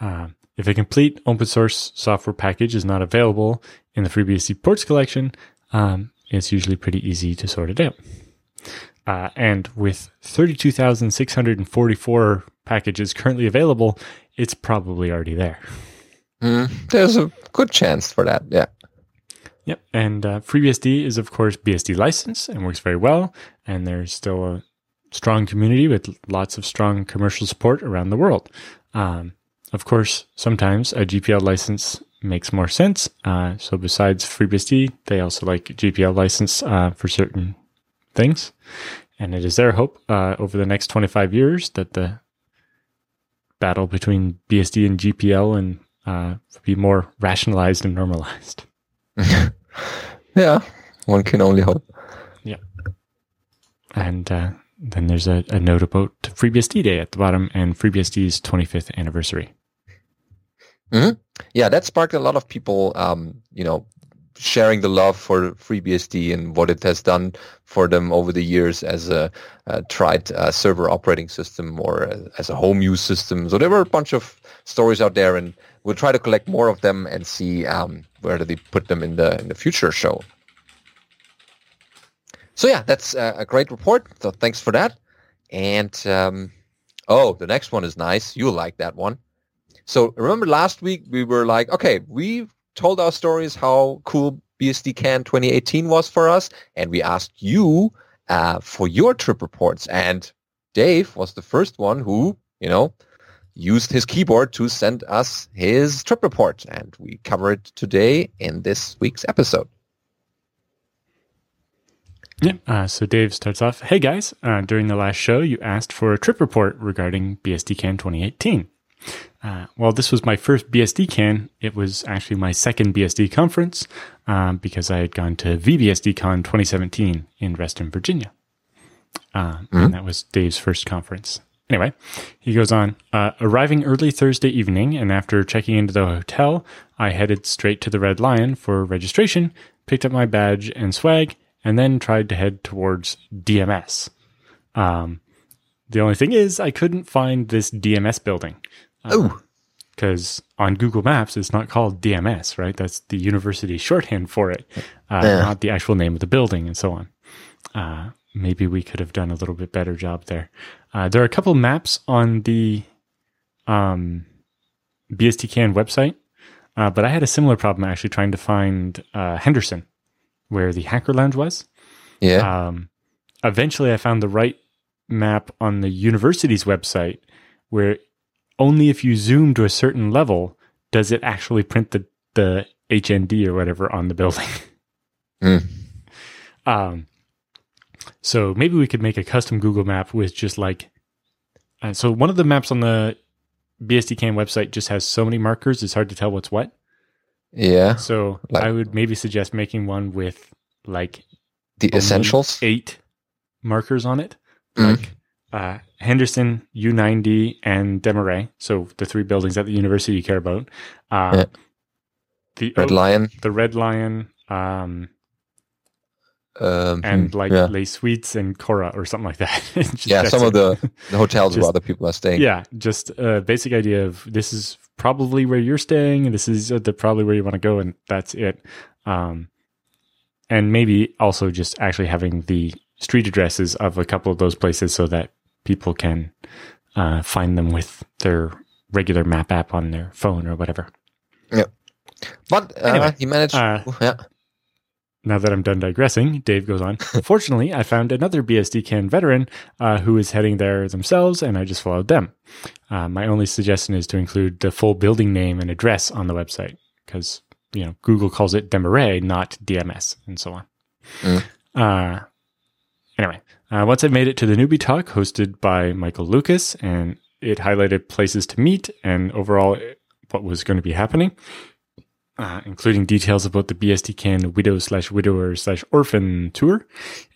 Uh, if a complete open source software package is not available in the FreeBSD ports collection, um, it's usually pretty easy to sort it out. Uh, and with 32,644 packages currently available, it's probably already there. Mm, there's a good chance for that. Yeah. Yep. And uh, FreeBSD is, of course, BSD license and works very well. And there's still a strong community with lots of strong commercial support around the world. Um, of course, sometimes a GPL license makes more sense. Uh, so besides FreeBSD, they also like GPL license uh, for certain things. And it is their hope uh, over the next 25 years that the battle between BSD and GPL and uh, be more rationalized and normalized. yeah, one can only hope. Yeah. And uh, then there's a, a note about FreeBSD Day at the bottom and FreeBSD's 25th anniversary. Mm-hmm. Yeah, that sparked a lot of people, um, you know, sharing the love for FreeBSD and what it has done for them over the years as a, a tried uh, server operating system or as a home use system. So there were a bunch of stories out there, and we'll try to collect more of them and see um, where do they put them in the in the future show. So yeah, that's a great report. So thanks for that. And um, oh, the next one is nice. You'll like that one. So remember last week we were like, okay, we told our stories how cool BSDCan 2018 was for us, and we asked you uh, for your trip reports. And Dave was the first one who, you know, used his keyboard to send us his trip report, and we cover it today in this week's episode. Yeah. Uh, so Dave starts off, "Hey guys, uh, during the last show, you asked for a trip report regarding BSDCan 2018. Uh, well, this was my first BSDCan. It was actually my second BSD conference um, because I had gone to VBSDCon 2017 in Reston, Virginia. Uh, mm-hmm. And that was Dave's first conference. Anyway, he goes on uh, arriving early Thursday evening, and after checking into the hotel, I headed straight to the Red Lion for registration, picked up my badge and swag, and then tried to head towards DMS. Um, the only thing is, I couldn't find this DMS building. Oh. Because on Google Maps, it's not called DMS, right? That's the university shorthand for it, uh, yeah. not the actual name of the building and so on. Maybe we could have done a little bit better job there. Uh, there are a couple maps on the um, BSDCan website, uh, but I had a similar problem actually trying to find uh, Henderson, where the Hacker Lounge was. Yeah. Um, eventually, I found the right map on the university's website, where only if you zoom to a certain level does it actually print the, the HND or whatever on the building. mm. Um, so maybe we could make a custom Google map with just like, uh, so one of the maps on the BSDCan website just has so many markers, it's hard to tell what's what. Yeah. So like, I would maybe suggest making one with like the essentials, eight markers on it. Mm. Like uh, Henderson, U90, and Desmarais. So the three buildings at the university you care about. Uh, yeah. The Red Lion, the Red Lion, um, um, and like yeah. Les Suites and Cora or something like that. yeah, some it. of the, the hotels just, where other people are staying. Yeah, just a basic idea of this is probably where you're staying, this is the probably where you want to go, and that's it. Um, and maybe also just actually having the street addresses of a couple of those places so that people can uh, find them with their regular map app on their phone or whatever. Yeah. But uh, anyway, he managed. Uh, yeah. Now that I'm done digressing, Dave goes on. Fortunately, I found another BSDCan veteran uh, who is heading there themselves, and I just followed them. Uh, my only suggestion is to include the full building name and address on the website because you know Google calls it Desmarais, not DMS, and so on. Mm. Uh, anyway, uh, once I made it to the newbie talk hosted by Michael Lucas, and it highlighted places to meet and overall what was going to be happening, uh, including details about the BSDCan widow slash widower slash orphan tour,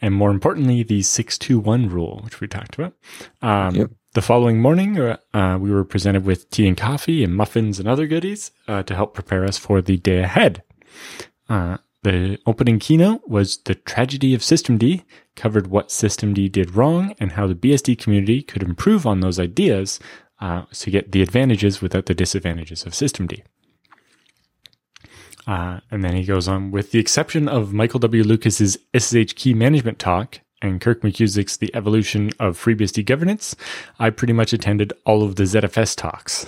and more importantly, the 621 rule, which we talked about. Um, yep. The following morning, uh, uh, we were presented with tea and coffee and muffins and other goodies uh, to help prepare us for the day ahead. Uh, the opening keynote was The Tragedy of Systemd, covered what Systemd did wrong and how the BSD community could improve on those ideas uh, to get the advantages without the disadvantages of Systemd. Uh, and then he goes on with the exception of Michael W. Lucas's SSH key management talk, and Kirk McKusick's The Evolution of FreeBSD Governance, I pretty much attended all of the ZFS talks.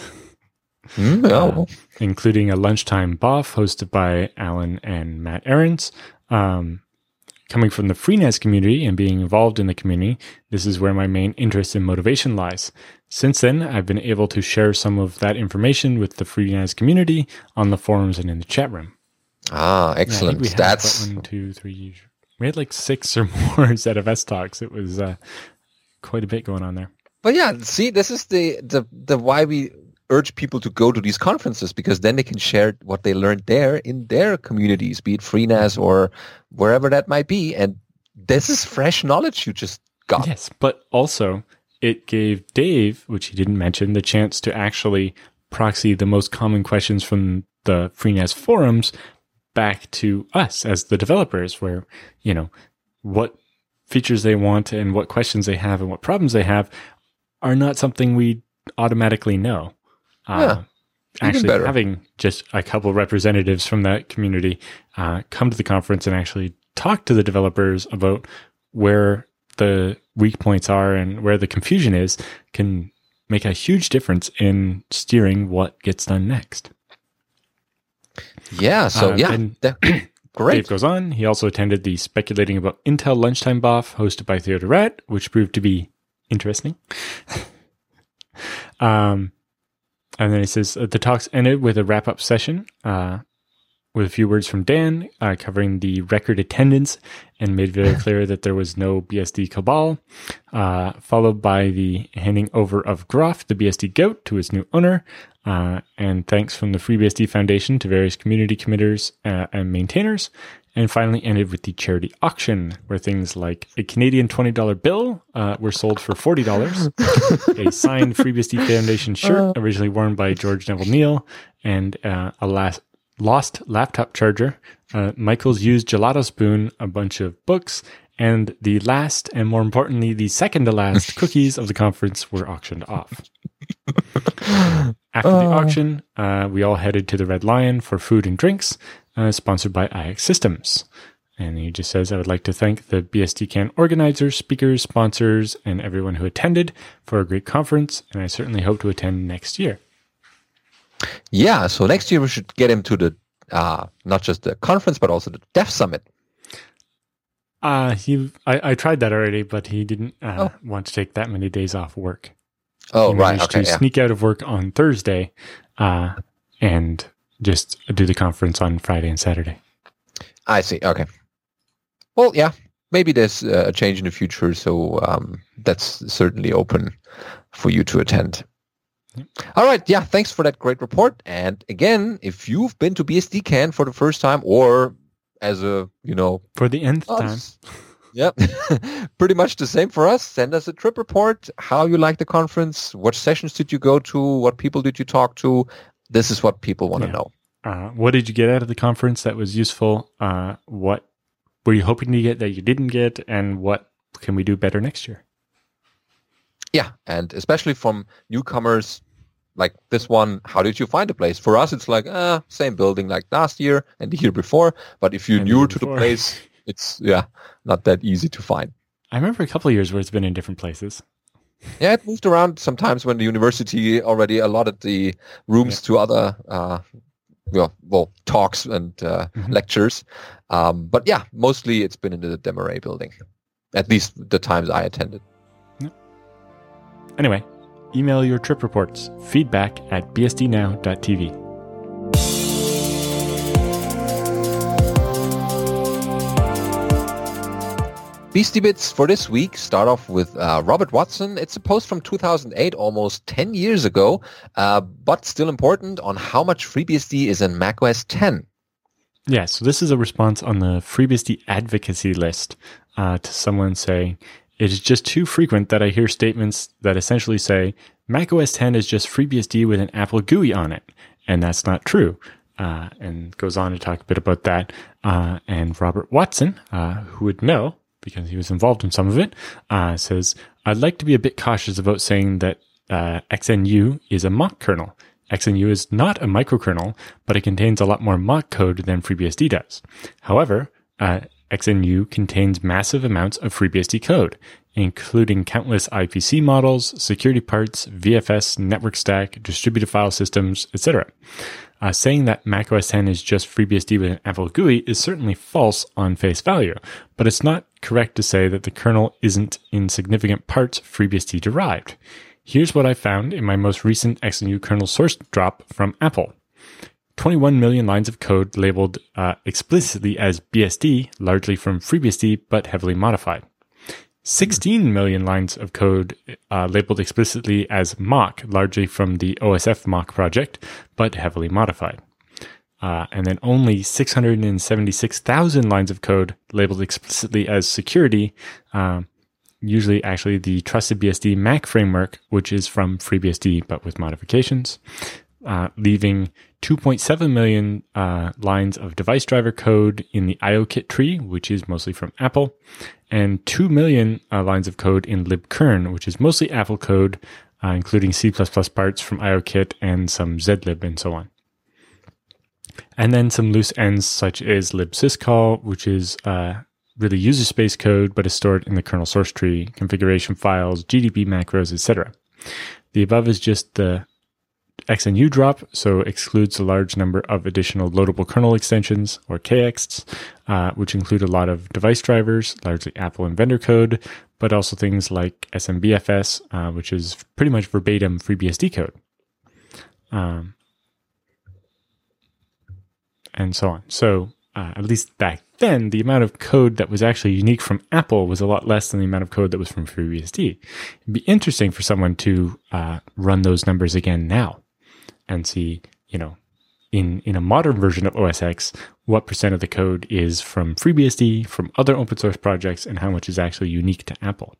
Mm, oh. uh, including a lunchtime BOF hosted by Allan and Matt Ahrens. Um, coming from the FreeNAS community and being involved in the community, this is where my main interest and motivation lies. Since then, I've been able to share some of that information with the FreeNAS community on the forums and in the chat room. Ah, Yeah, excellent. had That's one, two, three. We had like six or more ZFS talks. It was uh, quite a bit going on there. But yeah, see, this is the, the, the why we urge people to go to these conferences because then they can share what they learned there in their communities, be it FreeNAS or wherever that might be. And this is fresh knowledge you just got. Yes, but also it gave Dave, which he didn't mention, the chance to actually proxy the most common questions from the FreeNAS forums back to us as the developers, where, you know, what features they want and what questions they have and what problems they have are not something we automatically know. Yeah, Uh, actually, better. having just a couple representatives from that community uh, come to the conference and actually talk to the developers about where the weak points are and where the confusion is can make a huge difference in steering what gets done next. Yeah. So Uh, yeah, that- Dave goes on. He also attended the Speculating About Intel Lunchtime BOF hosted by Theo de Raadt, which proved to be interesting. um, and then he says uh, the talks ended with a wrap up session uh, with a few words from Dan uh, covering the record attendance and made very clear that there was no BSD cabal, uh, followed by the handing over of Groff, the BSD goat, to his new owner. Uh, and thanks from the FreeBSD Foundation to various community committers uh, and maintainers. And finally ended with the charity auction, where things like a Canadian $20 bill uh, were sold for $40, a signed FreeBSD Foundation shirt originally worn by George Neville-Neil, and uh, a last, lost laptop charger, uh, Michael's used gelato spoon, a bunch of books, and the last and more importantly, the second to last cookies of the conference were auctioned off. After the auction, uh, we all headed to the Red Lion for food and drinks, uh, sponsored by iXsystems. And he just says, I would like to thank the BSDCan organizers, speakers, sponsors, and everyone who attended for a great conference. And I certainly hope to attend next year. Yeah. So next year we should get him to the uh, not just the conference but also the Dev Summit. Uh, he, I, I tried that already, but he didn't uh, Oh. want to take that many days off work. Oh he right. Okay. to Yeah. sneak out of work on Thursday uh, and just do the conference on Friday and Saturday. I see. Okay. Well, yeah. Maybe there's a change in the future, so um, that's certainly open for you to attend. All right. Yeah. Thanks for that great report. And again, if you've been to BSDCan for the first time, or as a you know For the nth time. us, Yep. Pretty much the same for us. Send us a trip report, how you like the conference, what sessions did you go to, what people did you talk to. This is what people want to Yeah. know. Uh, what did you get out of the conference that was useful? Uh, what were you hoping to get that you didn't get? And what can we do better next year? Yeah. And especially from newcomers like this one, how did you find the place? For us, it's like, uh, same building like last year and the year before. But if you're new to the place, it's, yeah, not that easy to find. I remember a couple of years where it's been in different places. Yeah, it moved around sometimes when the university already allotted the rooms to other, uh, well, well, talks and uh, Mhm. lectures. Um, but yeah, mostly it's been in the Desmarais building, at least the times I attended. Anyway, email your trip reports feedback at bsdnow.tv. Beastie Bits for this week start off with uh, Robert Watson. It's a post from 2008, almost 10 years ago, uh, but still important on how much FreeBSD is in macOS 10. Yeah, so this is a response on the FreeBSD advocacy list uh, to someone saying, It is just too frequent that I hear statements that essentially say, Mac OS 10 is just FreeBSD with an Apple GUI on it. And that's not true. Uh, and goes on to talk a bit about that. Uh, and Robert Watson, uh, who would know because he was involved in some of it, uh, says, I'd like to be a bit cautious about saying that uh, XNU is a Mach kernel. XNU is not a microkernel, but it contains a lot more Mach code than FreeBSD does. However, uh, XNU contains massive amounts of FreeBSD code, including countless IPC models, security parts, VFS, network stack, distributed file systems, etc. Uh, saying that macOS 10 is just FreeBSD with an Apple GUI is certainly false on face value, but it's not correct to say that the kernel isn't in significant parts FreeBSD derived. Here's what I found in my most recent XNU kernel source drop from Apple. 21 million lines of code labeled uh, explicitly as BSD, largely from FreeBSD, but heavily modified. 16 million lines of code uh, labeled explicitly as Mach, largely from the OSF Mach project, but heavily modified. Uh, and then only 676,000 lines of code labeled explicitly as security, uh, usually actually the Trusted BSD Mac framework, which is from FreeBSD but with modifications uh, leaving 2.7 million uh, lines of device driver code in the IOKit tree, which is mostly from Apple, and 2 million uh, lines of code in libkern, which is mostly Apple code, uh, including C++ parts from IOKit and some zlib and so on. And then some loose ends such as libsyscall, which is uh, really user space code, but is stored in the kernel source tree, configuration files, GDB macros, etc. The above is just the XNU drop, so excludes a large number of additional loadable kernel extensions, or KEXTs, uh, which include a lot of device drivers, largely Apple and vendor code, but also things like SMBFS, uh, which is pretty much verbatim FreeBSD code. Um, and so on. So, uh, at least back then, the amount of code that was actually unique from Apple was a lot less than the amount of code that was from FreeBSD. It'd be interesting for someone to uh, run those numbers again now and see, you know, in, in a modern version of OS X, what percent of the code is from FreeBSD, from other open source projects, and how much is actually unique to Apple.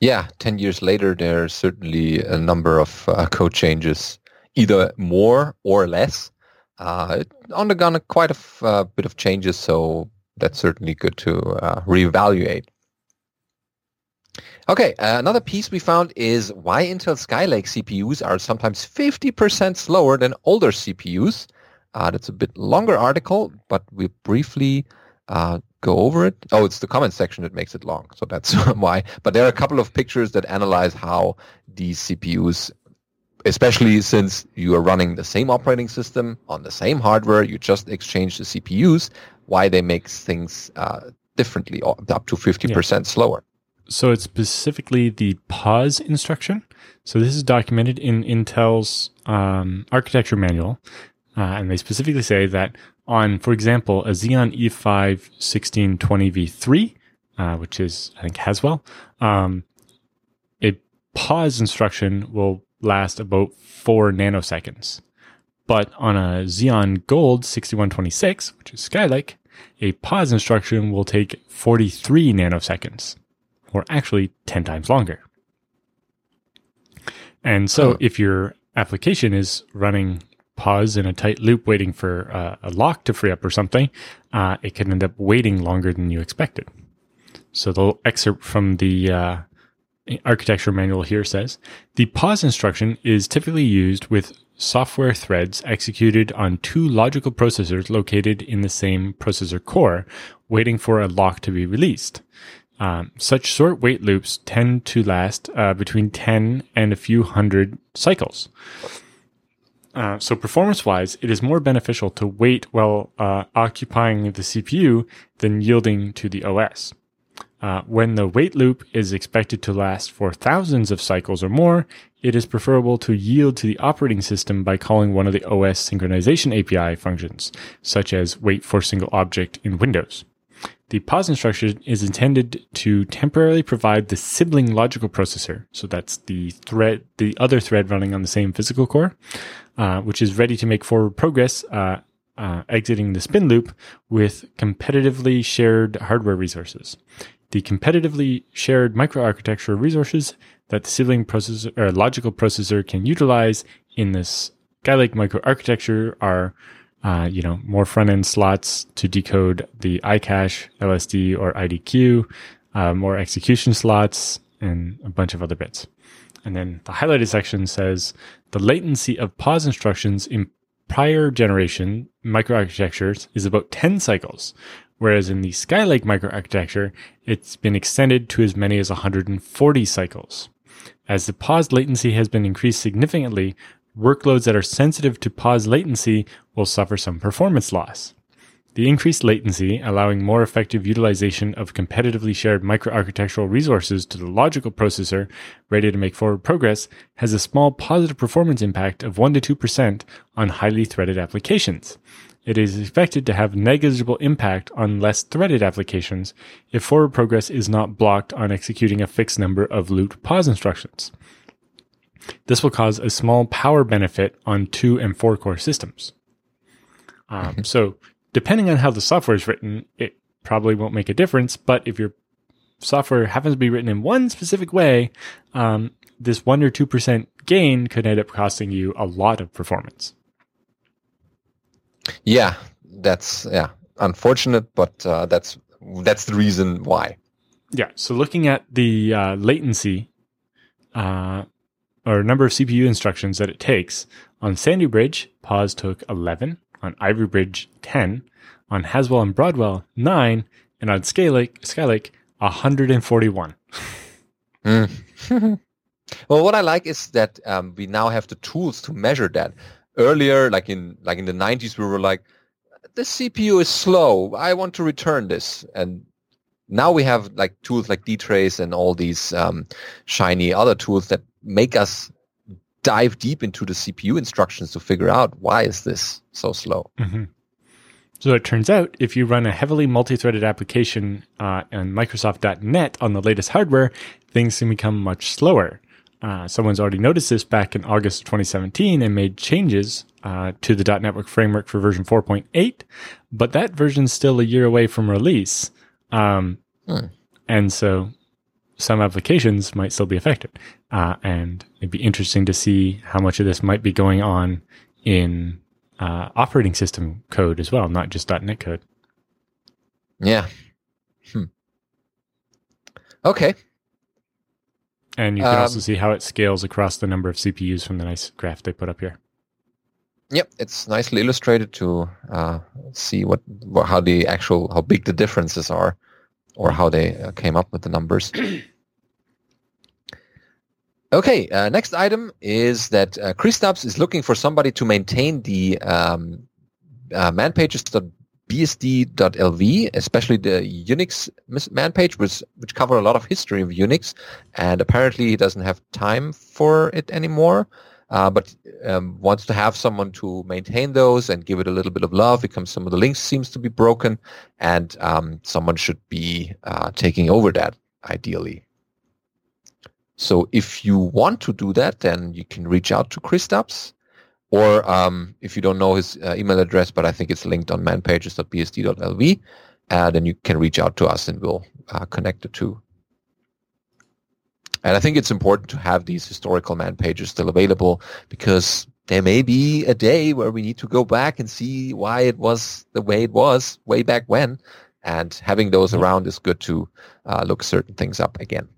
Yeah, 10 years later, there's certainly a number of uh, code changes, either more or less. Uh, undergone quite a f- uh, bit of changes, so that's certainly good to uh, reevaluate. Okay, uh, another piece we found is why Intel Skylake CPUs are sometimes 50% slower than older CPUs. Uh, that's a bit longer article, but we briefly uh, go over it. Oh, it's the comment section that makes it long, so that's why. But there are a couple of pictures that analyze how these CPUs, especially since you are running the same operating system on the same hardware, you just exchange the CPUs, why they make things uh, differently, up to 50% yeah. slower. So it's specifically the pause instruction. So this is documented in Intel's um, architecture manual, uh, and they specifically say that on, for example, a Xeon E5 1620v3, uh, which is I think Haswell, um, a pause instruction will last about four nanoseconds. But on a Xeon Gold 6126, which is Skylake, a pause instruction will take 43 nanoseconds or actually 10 times longer. And so oh. if your application is running pause in a tight loop waiting for uh, a lock to free up or something, uh, it can end up waiting longer than you expected. So the excerpt from the uh, architecture manual here says the pause instruction is typically used with software threads executed on two logical processors located in the same processor core, waiting for a lock to be released. Um, such short wait loops tend to last uh, between 10 and a few hundred cycles. Uh, so, performance wise, it is more beneficial to wait while uh, occupying the CPU than yielding to the OS. Uh, when the wait loop is expected to last for thousands of cycles or more, it is preferable to yield to the operating system by calling one of the OS synchronization API functions, such as wait for single object in Windows. The pause instruction is intended to temporarily provide the sibling logical processor. So that's the thread, the other thread running on the same physical core, uh, which is ready to make forward progress, uh, uh, exiting the spin loop with competitively shared hardware resources. The competitively shared microarchitecture resources that the sibling processor or logical processor can utilize in this Skylake microarchitecture are uh, you know, more front end slots to decode the iCache, LSD, or IDQ, uh, more execution slots, and a bunch of other bits. And then the highlighted section says the latency of pause instructions in prior generation microarchitectures is about 10 cycles, whereas in the Skylake microarchitecture, it's been extended to as many as 140 cycles. As the pause latency has been increased significantly, workloads that are sensitive to pause latency will suffer some performance loss. The increased latency, allowing more effective utilization of competitively shared microarchitectural resources to the logical processor ready to make forward progress, has a small positive performance impact of 1 to 2% on highly threaded applications. It is expected to have negligible impact on less threaded applications if forward progress is not blocked on executing a fixed number of looped pause instructions. This will cause a small power benefit on two and four core systems. Um, so, depending on how the software is written, it probably won't make a difference. But if your software happens to be written in one specific way, um, this one or two percent gain could end up costing you a lot of performance. Yeah, that's yeah unfortunate, but uh, that's that's the reason why. Yeah. So looking at the uh, latency uh, or number of CPU instructions that it takes on Sandy Bridge, pause took 11. On Ivy Bridge, 10. On Haswell and Broadwell, 9. And on Skylake, Skylake 141. Mm. well, what I like is that um, we now have the tools to measure that. Earlier, like in like in the 90s, we were like, the CPU is slow. I want to return this. And now we have like tools like dtrace and all these um, shiny other tools that make us dive deep into the CPU instructions to figure out why is this so slow. Mm-hmm. So it turns out if you run a heavily multi-threaded application uh, on Microsoft.NET on the latest hardware, things can become much slower. Uh, someone's already noticed this back in August of 2017 and made changes uh, to the .NETwork framework for version 4.8, but that version's still a year away from release. Um, hmm. And so some applications might still be affected. Uh, and it'd be interesting to see how much of this might be going on in uh, operating system code as well, not just .NET code. Yeah. Hmm. Okay. And you can um, also see how it scales across the number of CPUs from the nice graph they put up here. Yep, it's nicely illustrated to uh, see what, what, how the actual how big the differences are or how they uh, came up with the numbers. okay, uh, next item is that uh, Kristaps is looking for somebody to maintain the um, uh, manpages.bsd.lv, especially the Unix man page, which, which cover a lot of history of Unix, and apparently he doesn't have time for it anymore. Uh, but um, wants to have someone to maintain those and give it a little bit of love because some of the links seems to be broken, and um, someone should be uh, taking over that ideally. So if you want to do that, then you can reach out to Kristaps, or um, if you don't know his uh, email address, but I think it's linked on manpages.bsd.lv, uh, then you can reach out to us and we'll uh, connect the two. And I think it's important to have these historical man pages still available because there may be a day where we need to go back and see why it was the way it was way back when. And having those around is good to uh, look certain things up again.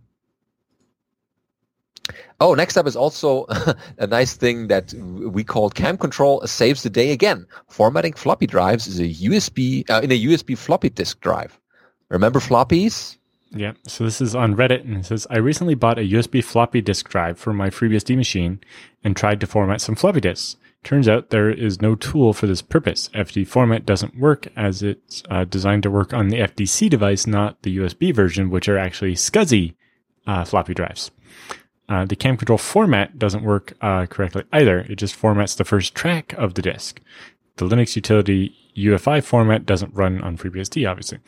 Oh, next up is also a nice thing that we called camcontrol saves the day again. Formatting floppy drives is a USB uh, in a USB floppy disk drive. Remember floppies? Yeah. So this is on Reddit and it says I recently bought a USB floppy disk drive for my FreeBSD machine and tried to format some floppy disks. Turns out there is no tool for this purpose. fdformat doesn't work as it's uh, designed to work on the FDC device, not the USB version, which are actually SCSI uh, floppy drives. Uh, the camcontrol format doesn't work uh, correctly either. It just formats the first track of the disk. The Linux utility ufiformat doesn't run on FreeBSD, obviously.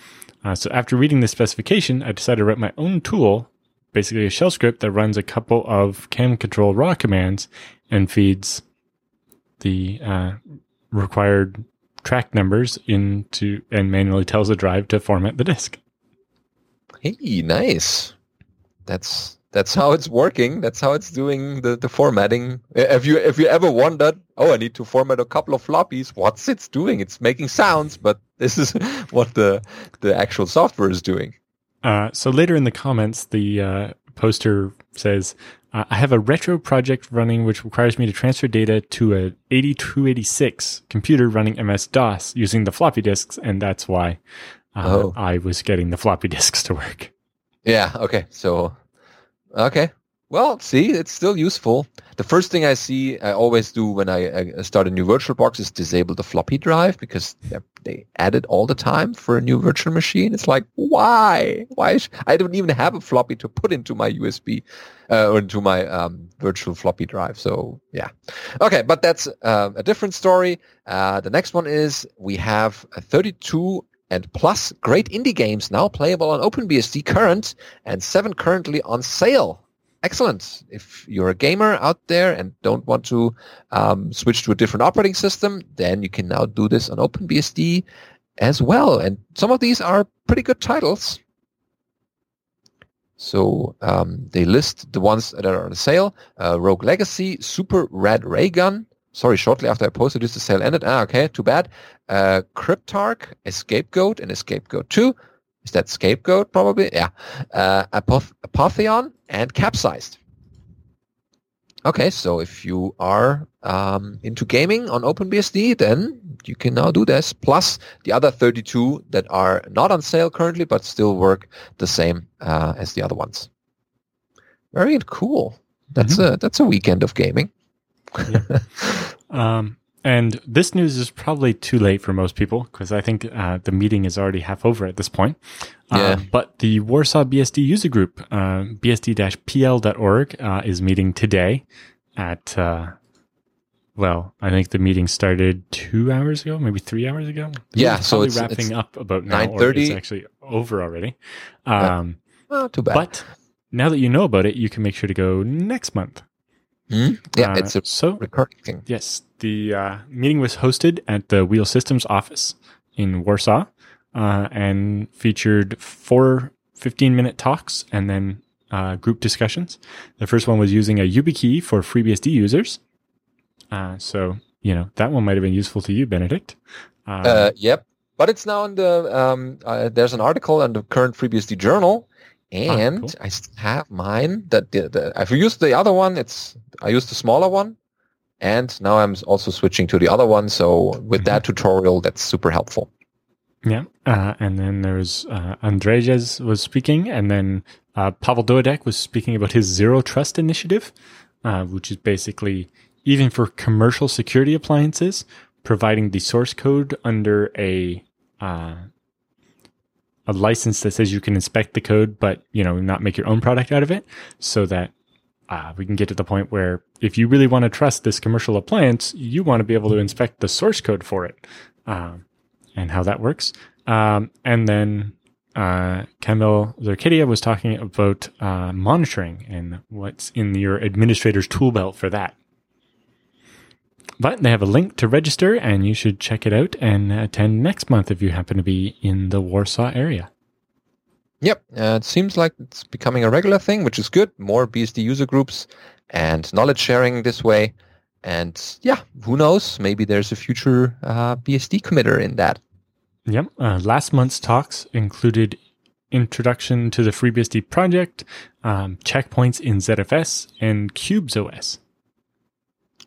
Uh, so after reading the specification, I decided to write my own tool, basically a shell script that runs a couple of camcontrol raw commands and feeds the uh, required track numbers into and manually tells the drive to format the disk. Hey, nice. That's that's how it's working. That's how it's doing the, the formatting. If you if you ever wondered, oh, I need to format a couple of floppies, what's it's doing? It's making sounds, but this is what the the actual software is doing. Uh, so later in the comments, the uh, poster says, Uh, I have a retro project running which requires me to transfer data to a 8286 computer running MS DOS using the floppy disks, and that's why uh, oh. I was getting the floppy disks to work. Yeah. Okay. So, okay. Well, see, it's still useful. The first thing I see, I always do when I, I start a new VirtualBox is disable the floppy drive because they add it all the time for a new virtual machine. It's like, why? Why? Sh- I don't even have a floppy to put into my USB uh, or into my um, virtual floppy drive. So yeah. Okay, but that's uh, a different story. Uh, the next one is we have a 32 and plus great indie games now playable on OpenBSD current and seven currently on sale excellent. If you're a gamer out there and don't want to um, switch to a different operating system, then you can now do this on OpenBSD as well. And some of these are pretty good titles. So um, they list the ones that are on sale. Uh, Rogue Legacy, Super Rad Raygun. Sorry, shortly after I posted this, the sale ended. Ah, okay, too bad. Uh, Cryptark, Escapegoat, and Escapegoat 2. Is that Scapegoat probably? Yeah. Uh, Apoth- Apotheon and Capsized. Okay, so if you are um, into gaming on OpenBSD, then you can now do this. Plus the other 32 that are not on sale currently, but still work the same uh, as the other ones. Very cool. That's mm-hmm. a that's a weekend of gaming. Yeah. um, and this news is probably too late for most people because I think uh, the meeting is already half over at this point. Uh, yeah. Uh, but the Warsaw BSD user group, uh, bsd-pl.org, uh, is meeting today at, uh, well, I think the meeting started two hours ago, maybe three hours ago. The yeah, so it's wrapping it's up about now, 9:30. It's actually over already. Um, oh, too bad. But now that you know about it, you can make sure to go next month. Hmm? Yeah, it's a so, recurring thing. Yes, the uh, meeting was hosted at the Wheel Systems office in Warsaw uh, and featured four 15 minute talks and then uh, group discussions. The first one was using a YubiKey for FreeBSD users. Uh, so, you know, that one might have been useful to you, Benedict. Um, uh, yep. But it's now in the, um, uh, there's an article in the current FreeBSD journal ah, and cool. I have mine that the, the, I've used the other one. It's I used the smaller one and now I'm also switching to the other one. So with mm-hmm. that tutorial, that's super helpful. Yeah. Uh, and then there's uh, Andrejas was speaking, and then uh, Pavel Dawidek was speaking about his Zero Trust initiative, uh, which is basically even for commercial security appliances, providing the source code under a uh, a license that says you can inspect the code, but you know not make your own product out of it, so that uh, we can get to the point where if you really want to trust this commercial appliance, you want to be able to inspect the source code for it um, and how that works. Um, and then uh, Kamil Zerkidia was talking about uh, monitoring and what's in your administrator's tool belt for that. But they have a link to register, and you should check it out and attend next month if you happen to be in the Warsaw area. Yep, uh, it seems like it's becoming a regular thing, which is good. More BSD user groups and knowledge sharing this way. And yeah, who knows? Maybe there's a future uh, BSD committer in that. Yep. Uh, last month's talks included introduction to the FreeBSD project, um, checkpoints in ZFS, and Qubes OS.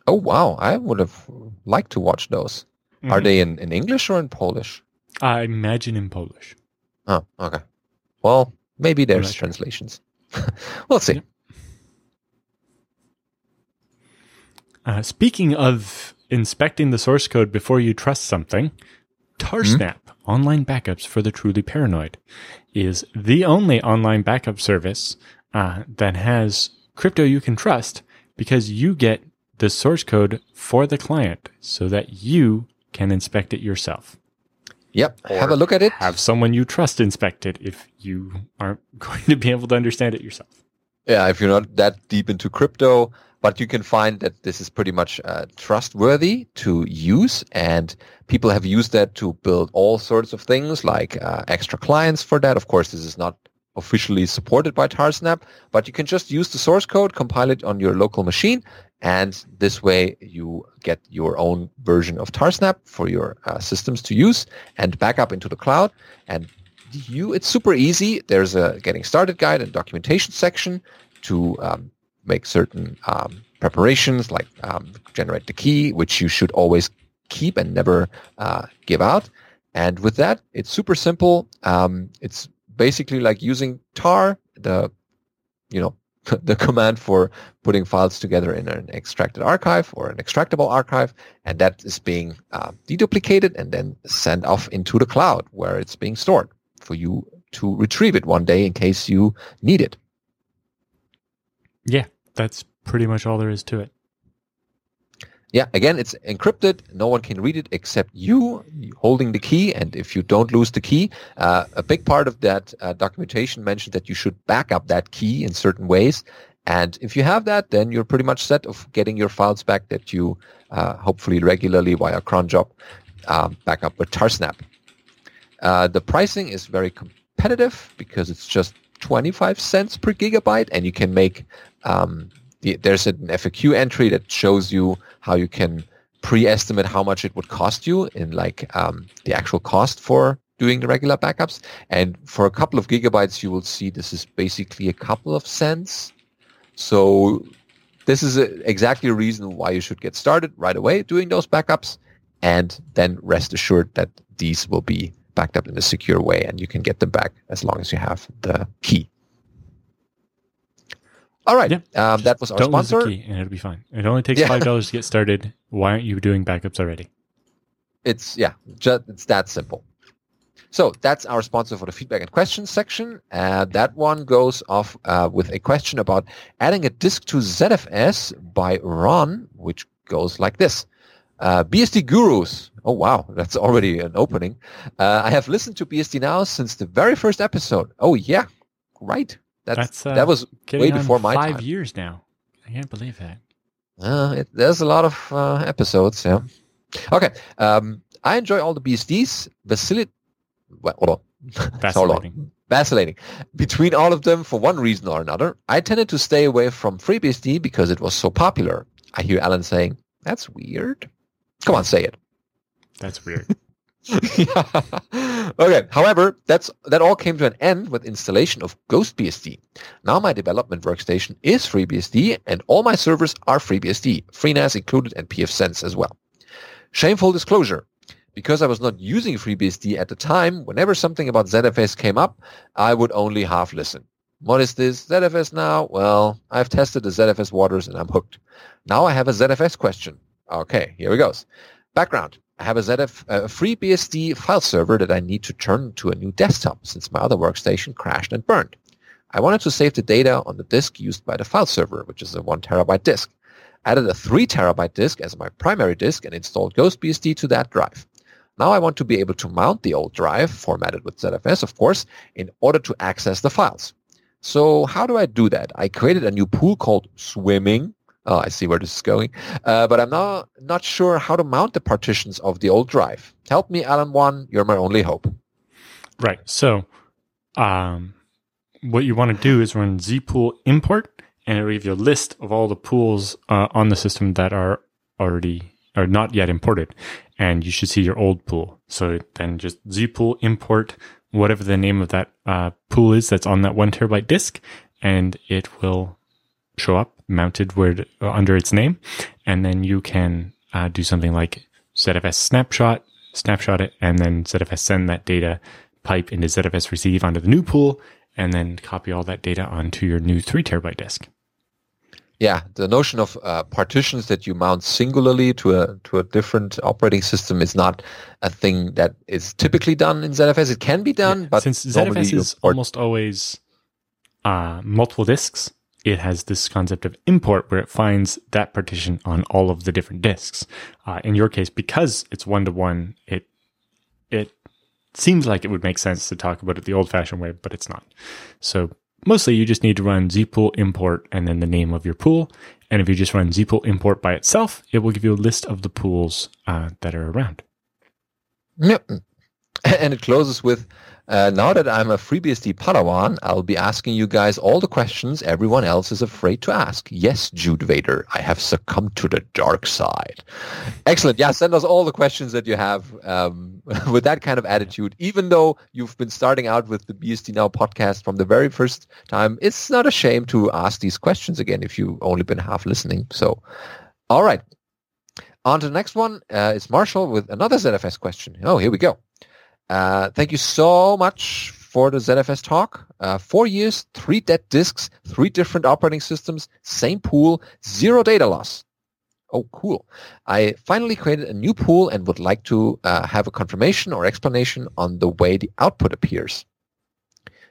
Oh wow! I would have liked to watch those. Mm-hmm. Are they in, in English or in Polish? I imagine in Polish. Oh, okay. Well, maybe there's translations. we'll see. Uh, speaking of inspecting the source code before you trust something, Tarsnap, mm-hmm. online backups for the truly paranoid, is the only online backup service uh, that has crypto you can trust because you get the source code for the client so that you can inspect it yourself. Yep. Have a look at it. Have someone you trust inspect it if you aren't going to be able to understand it yourself. Yeah, if you're not that deep into crypto, but you can find that this is pretty much uh, trustworthy to use, and people have used that to build all sorts of things like uh, extra clients for that. Of course, this is not officially supported by Tarsnap, but you can just use the source code, compile it on your local machine, and this way you get your own version of Tarsnap for your uh, systems to use and back up into the cloud. And you, it's super easy. There's a getting started guide and documentation section to um, make certain um, preparations, like um, generate the key, which you should always keep and never uh, give out. And with that, it's super simple. Um, it's basically like using tar, the you know the command for putting files together in an extracted archive or an extractable archive, and that is being uh, deduplicated and then sent off into the cloud where it's being stored for you to retrieve it one day in case you need it. Yeah, that's pretty much all there is to it. Yeah, again, it's encrypted. No one can read it except you holding the key. And if you don't lose the key, uh, a big part of that uh, documentation mentioned that you should back up that key in certain ways. And if you have that, then you're pretty much set of getting your files back that you uh, hopefully regularly via cron job um, back up with Tarsnap. Uh, the pricing is very competitive because it's just 25 cents per gigabyte, and you can make um, the, there's an FAQ entry that shows you how you can pre-estimate how much it would cost you in like um, the actual cost for doing the regular backups. And for a couple of gigabytes, you will see this is basically a couple of cents. So this is a, exactly a reason why you should get started right away doing those backups and then rest assured that these will be backed up in a secure way and you can get them back as long as you have the key. All right. Yeah. Um, that was our Don't sponsor. Lose the key and it'll be fine. It only takes five dollars to get started. Why aren't you doing backups already? It's yeah, just it's that simple. So that's our sponsor for the feedback and questions section. Uh, that one goes off uh, with a question about adding a disk to ZFS by Ron, which goes like this. Uh, BSD Gurus. Oh, wow. That's already an opening. Uh, I have listened to BSD Now since the very first episode. Oh, yeah. Right. That's, That's uh, that was way before my five time. years now. I can't believe that. Uh, it, there's a lot of uh, episodes. Yeah. Okay. Um, I enjoy all the BSDs. Vacillate. Well, hold on. Vacillating. Vacillating. Between all of them for one reason or another. I tended to stay away from FreeBSD because it was so popular. I hear Allan saying, that's weird. Come on, say it. That's weird. okay. However, that's that all came to an end with installation of GhostBSD. Now my development workstation is FreeBSD, and all my servers are FreeBSD, FreeNAS included, and pfSense as well. Shameful disclosure. Because I was not using FreeBSD at the time, whenever something about ZFS came up, I would only half listen. What is this? ZFS now? Well, I've tested the ZFS waters and I'm hooked. Now I have a ZFS question. Okay, here we goes. Background. I have a ZF, a uh, FreeBSD file server that I need to turn to a new desktop since my other workstation crashed and burned. I wanted to save the data on the disk used by the file server, which is a one terabyte disk. Added a three terabyte disk as my primary disk and installed GhostBSD to that drive. Now I want to be able to mount the old drive, formatted with ZFS of course, in order to access the files. So how do I do that? I created a new pool called Swimming Oh, I see where this is going. Uh, but I'm not not sure how to mount the partitions of the old drive. Help me, Allan. One, you're my only hope. Right. So, um, what you want to do is run zpool import, and it'll give you a list of all the pools uh, on the system that are already or not yet imported, and you should see your old pool. So then just zpool import whatever the name of that uh, pool is that's on that one terabyte disk, and it will show up mounted word uh, under its name, and then you can uh, do something like ZFS snapshot, snapshot it, and then ZFS send that data pipe into ZFS receive onto the new pool, and then copy all that data onto your new three terabyte disk. Yeah, the notion of uh, partitions that you mount singularly to a to a different operating system is not a thing that is typically done in ZFS. It can be done, yeah, but since ZFS is almost always uh, multiple disks, it has this concept of import where it finds that partition on all of the different disks. Uh, in your case, because it's one to one, it it seems like it would make sense to talk about it the old fashioned way, but it's not. So mostly you just need to run zpool import and then the name of your pool. And if you just run zpool import by itself, it will give you a list of the pools uh, that are around. Yep. and it closes with, uh, now that I'm a FreeBSD Padawan, I'll be asking you guys all the questions everyone else is afraid to ask. Yes, Jude Vader, I have succumbed to the dark side. Excellent. Yeah, send us all the questions that you have um, with that kind of attitude. Even though you've been starting out with the BSD Now podcast from the very first time, it's not a shame to ask these questions again if you've only been half listening. So, all right. On to the next one uh, Marshall with another ZFS question. Oh, here we go. Uh, thank you so much for the ZFS talk. Uh, four years, three dead disks, three different operating systems, same pool, zero data loss. Oh, cool. I finally created a new pool and would like to uh, have a confirmation or explanation on the way the output appears.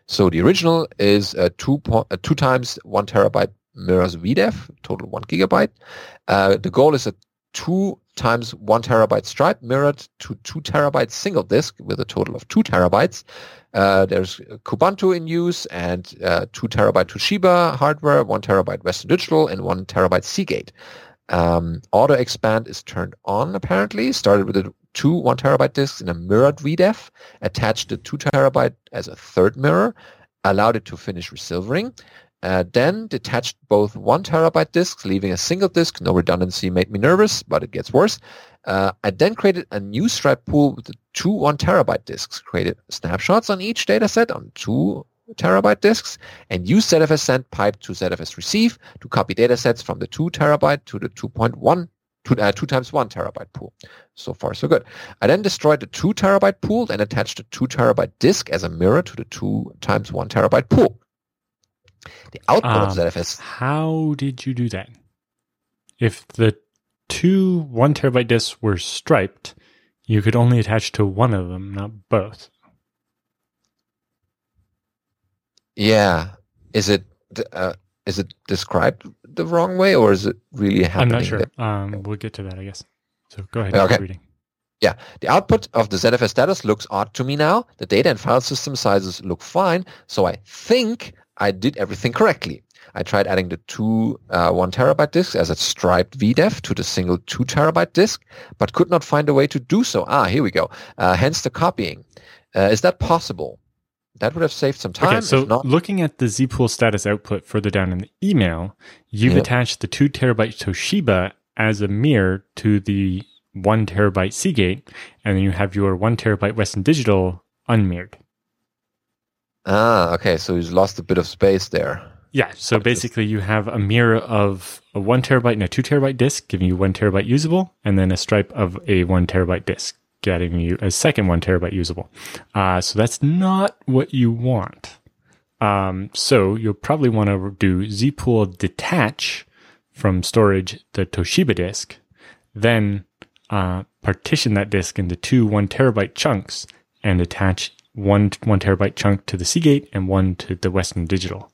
So the original is a two, po- two times one terabyte mirrors VDEV, total one gigabyte. Uh, the goal is a two times one terabyte stripe mirrored to two terabyte single disk with a total of two terabytes. Uh, there's Kubuntu in use and uh, two terabyte Toshiba hardware, one terabyte Western Digital, and one terabyte Seagate. Um, auto expand is turned on apparently. Started with two one terabyte disks in a mirrored VDEV, attached the two terabyte as a third mirror, allowed it to finish resilvering, uh, then detached both one terabyte disks, leaving a single disk. No redundancy made me nervous, but it gets worse. Uh, I then created a new stripe pool with two one terabyte disks, created snapshots on each dataset on two terabyte disks, and used ZFS send pipe to ZFS receive to copy datasets from the two terabyte to the 2.1 two, uh, two times one terabyte pool. So far, so good. I then destroyed the two terabyte pool and attached the two terabyte disk as a mirror to the two times one terabyte pool. The output Um, of ZFS. How did you do that? If the two one terabyte disks were striped, you could only attach to one of them, not both. Yeah, is it uh, is it described the wrong way, or is it really happening? I'm not sure. Um, we'll get to that, I guess. So go ahead. Okay. keep reading. Yeah, the output of the ZFS status looks odd to me now. The data and file system sizes look fine, so I think I did everything correctly. I tried adding the two uh, one terabyte disks as a striped VDEV to the single two terabyte disk, but could not find a way to do so. Ah, here we go. Uh, hence the copying. Uh, is that possible? That would have saved some time. Okay, so not, looking at the zpool status output further down in the email, you've Yep. attached the two terabyte Toshiba as a mirror to the one terabyte Seagate, and then you have your one terabyte Western Digital unmirrored. Ah, okay. So he's lost a bit of space there. Yeah, so basically you have a mirror of a one terabyte and a two terabyte disk, giving you one terabyte usable, and then a stripe of a one terabyte disk, getting you a second one terabyte usable. Uh, so that's not what you want. Um, so you'll probably want to do zpool detach from storage the Toshiba disk, then uh, partition that disk into two one terabyte chunks and attach one one terabyte chunk to the Seagate and one to the Western Digital.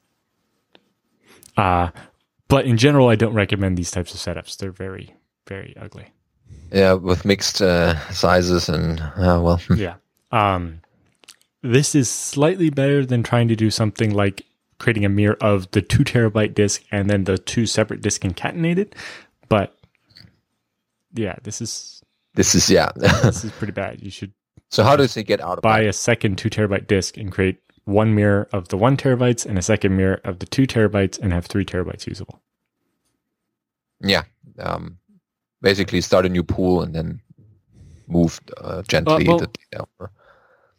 Uh, but in general, I don't recommend these types of setups. They're very, very ugly. Yeah, with mixed uh, sizes and uh, well, yeah. Um, this is slightly better than trying to do something like creating a mirror of the two terabyte disk and then the two separate disks concatenated. But yeah, this is this is yeah. this is pretty bad. You should so how does he get out of buy that? a second two terabyte disk and create one mirror of the one terabytes and a second mirror of the two terabytes and have three terabytes usable. Yeah, um, basically start a new pool and then move uh, gently well- the data over.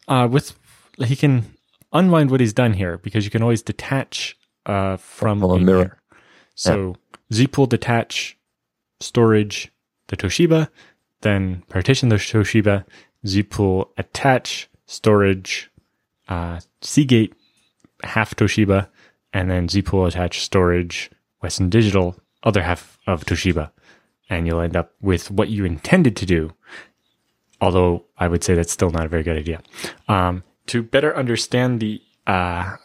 uh, with he can unwind what he's done here because you can always detach uh, from, From a mirror. mirror. So zpool detach storage the Toshiba, then partition the Toshiba, zpool attach storage uh, Seagate half Toshiba, and then zpool attach storage Western Digital other half of Toshiba, and you'll end up with what you intended to do although I would say that's still not a very good idea. Um, to better understand the uh,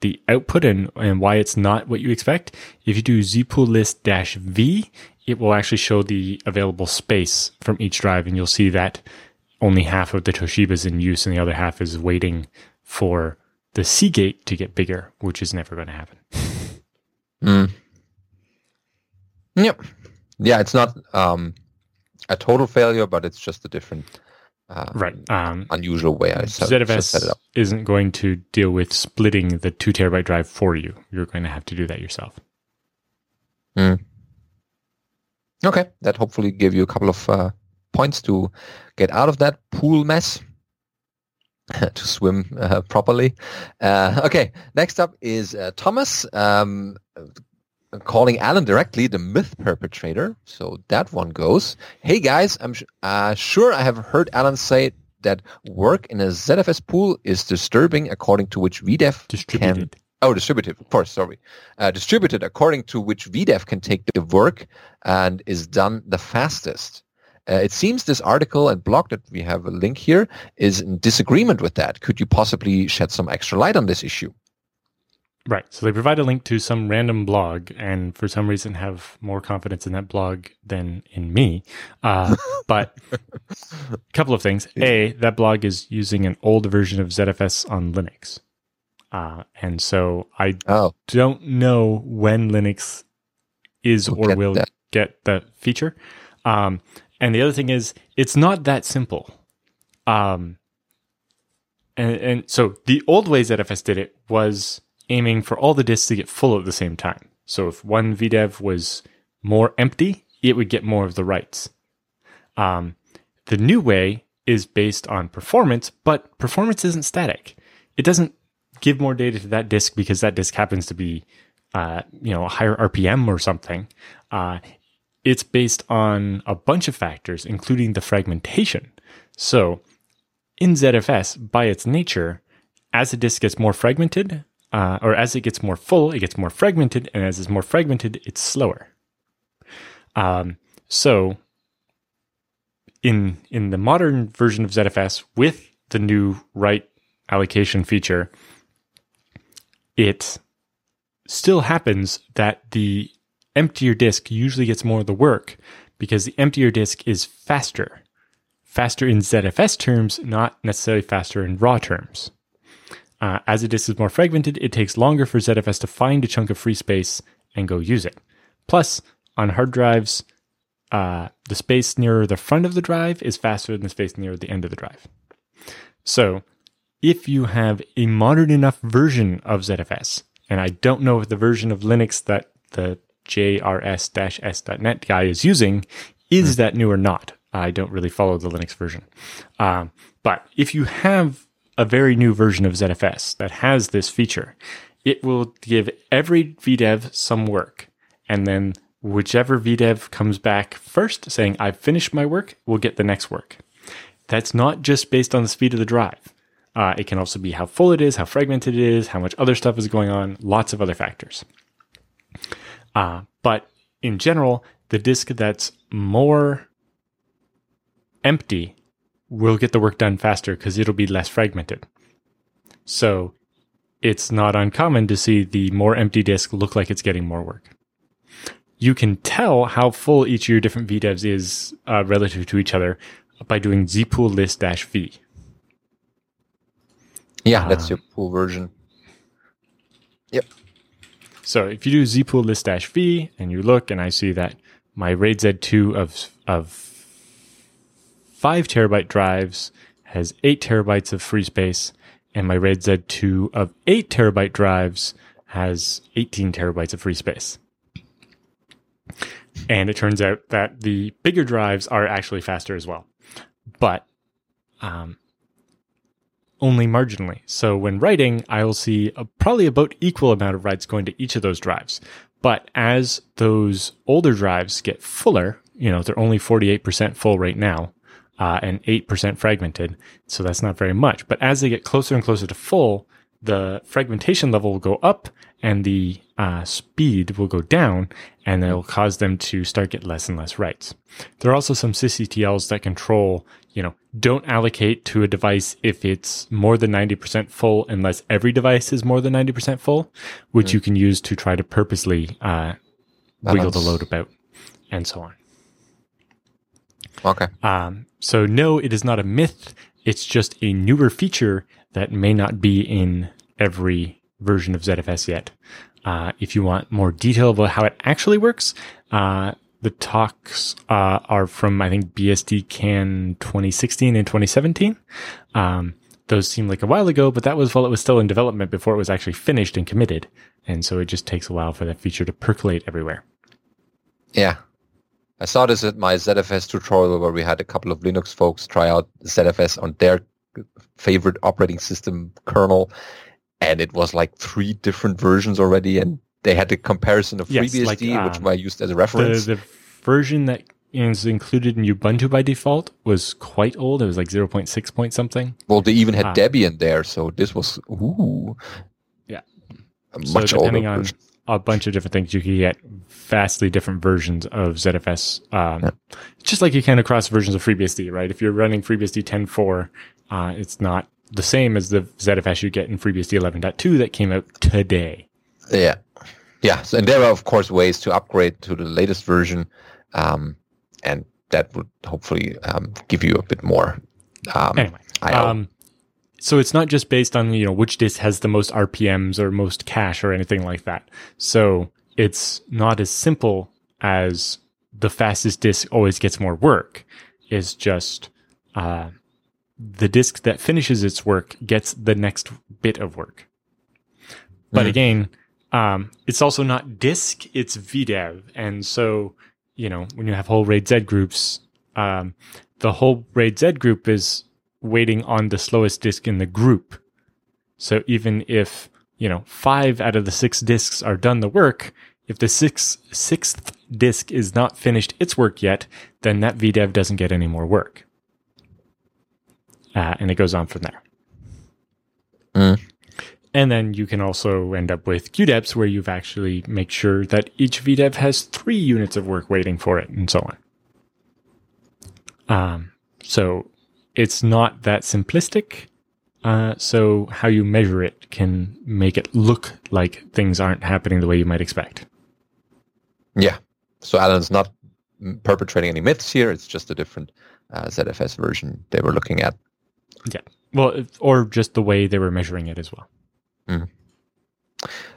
the output and, and why it's not what you expect, if you do zpool list dash v, it will actually show the available space from each drive, and you'll see that only half of the Toshiba is in use, and the other half is waiting for the Seagate to get bigger, which is never going to happen. Mm. Yep. Yeah, it's not um, a total failure, but it's just a different uh, Right. Um, unusual way I set, set it ZFS up. isn't going to deal with splitting the two terabyte drive for you. You're going to have to do that yourself. Okay, that hopefully gave you a couple of uh, points to get out of that pool mess. to swim uh, properly. Uh, okay, next up is uh, Thomas um, calling Allan directly the myth perpetrator. So that one goes. Hey guys, I'm sh- uh, sure I have heard Allan say that work in a ZFS pool is disturbing according to which VDEV can Distributed. Oh, distributed, of course, sorry. Uh, distributed according to which VDEV can take the work and is done the fastest. Uh, it seems this article and blog that we have a link here is in disagreement with that. Could you possibly shed some extra light on this issue? Right. So they provide a link to some random blog, and for some reason have more confidence in that blog than in me. Uh, but a couple of things. A, that blog is using an old version of ZFS on Linux. Uh, and so I Oh, don't know when Linux is Will or get will that. get the feature. Um, and the other thing is, it's not that simple. Um, and, and so the old way ZFS did it was aiming for all the disks to get full at the same time. So if one VDEV was more empty, it would get more of the writes. Um, the new way is based on performance, but performance isn't static. It doesn't give more data to that disk because that disk happens to be, uh, you know, a higher RPM or something. Uh, it's based on a bunch of factors, including the fragmentation. So, in ZFS, by its nature, as a disk gets more fragmented, uh, or as it gets more full, it gets more fragmented, and as it's more fragmented, it's slower. Um, so, in in the modern version of ZFS with the new write allocation feature, it still happens that the emptier disk usually gets more of the work because the emptier disk is faster. Faster in ZFS terms, not necessarily faster in raw terms. Uh, as a disk is more fragmented, it takes longer for ZFS to find a chunk of free space and go use it. Plus, on hard drives, uh, the space nearer the front of the drive is faster than the space nearer the end of the drive. So, if you have a modern enough version of ZFS, and I don't know if the version of Linux that the jrs-s.net guy is using is that new or not. I don't really follow the Linux version. Um, but if you have a very new version of ZFS that has this feature, it will give every VDEV some work. And then whichever VDEV comes back first saying, I've finished my work, will get the next work. That's not just based on the speed of the drive. Uh, it can also be how full it is, how fragmented it is, how much other stuff is going on, lots of other factors. Uh, but in general, the disk that's more empty will get the work done faster because it'll be less fragmented. So it's not uncommon to see the more empty disk look like it's getting more work. You can tell how full each of your different VDEVs is uh, relative to each other by doing zpool list dash v. yeah, that's Um, your pool version. So if you do zpool list dash v and you look and I see that my RAID Z2 of of five terabyte drives has eight terabytes of free space, and my RAID Z2 of eight terabyte drives has 18 terabytes of free space. And it turns out that the bigger drives are actually faster as well, but um, only marginally. So when writing, I will see a, probably about equal amount of writes going to each of those drives. But as those older drives get fuller, you know, they're only 48% full right now uh, and 8% fragmented. So that's not very much. But as they get closer and closer to full, the fragmentation level will go up and the uh, speed will go down and it'll cause them to start get less and less writes. There are also some sysctls that control, you know, don't allocate to a device if it's more than 90% full unless every device is more than 90% full, which you can use to try to purposely uh, wiggle the load about and so on. Okay. Um, so no, it is not a myth. It's just a newer feature that may not be in every version of ZFS yet. Uh, if you want more detail about how it actually works, uh, the talks uh, are from I think BSDCan 2016 and 2017. Um, those seem like a while ago, but that was while it was still in development before it was actually finished and committed. And so it just takes a while for that feature to percolate everywhere. Yeah. I saw this at my ZFS tutorial where we had a couple of Linux folks try out ZFS on their favorite operating system kernel. And it was like three different versions already. And they had the comparison of Yes, FreeBSD, like, which um, I used as a reference. the version that is included in Ubuntu by default was quite old. It was like 0.6 point something. well, they even had ah. Debian there. So this was, ooh. Yeah. A So much older depending on a bunch of different things, you can get vastly different versions of ZFS. Um, Yeah. Just like you can across versions of FreeBSD, right? If you're running FreeBSD 10.4, uh, it's not the same as the ZFS you get in FreeBSD 11.2 that came out today. Yeah. Yeah. So, and there are, of course, ways to upgrade to the latest version. Um, and that would hopefully um, give you a bit more. Um, Anyway, um, so it's not just based on you know which disk has the most RPMs or most cache or anything like that. So it's not as simple as the fastest disk always gets more work. Is just uh, the disk that finishes its work gets the next bit of work. But Mhm. again, um, it's also not disk; it's VDEV, and so you know when you have whole RAID Z groups, um, the whole RAID Z group is waiting on the slowest disk in the group. So even if, you know, five out of the six disks are done the work, if the sixth, sixth disk is not finished its work yet, then that VDEV doesn't get any more work. Uh, and it goes on from there. Mm. And then you can also end up with QDEPs where you've actually make sure that each VDEV has three units of work waiting for it and so on. Um, so it's not that simplistic. Uh, so how you measure it can make it look like things aren't happening the way you might expect. Yeah. So Allan's not perpetrating any myths here. It's just a different uh, ZFS version they were looking at. Yeah. Well, or just the way they were measuring it as well.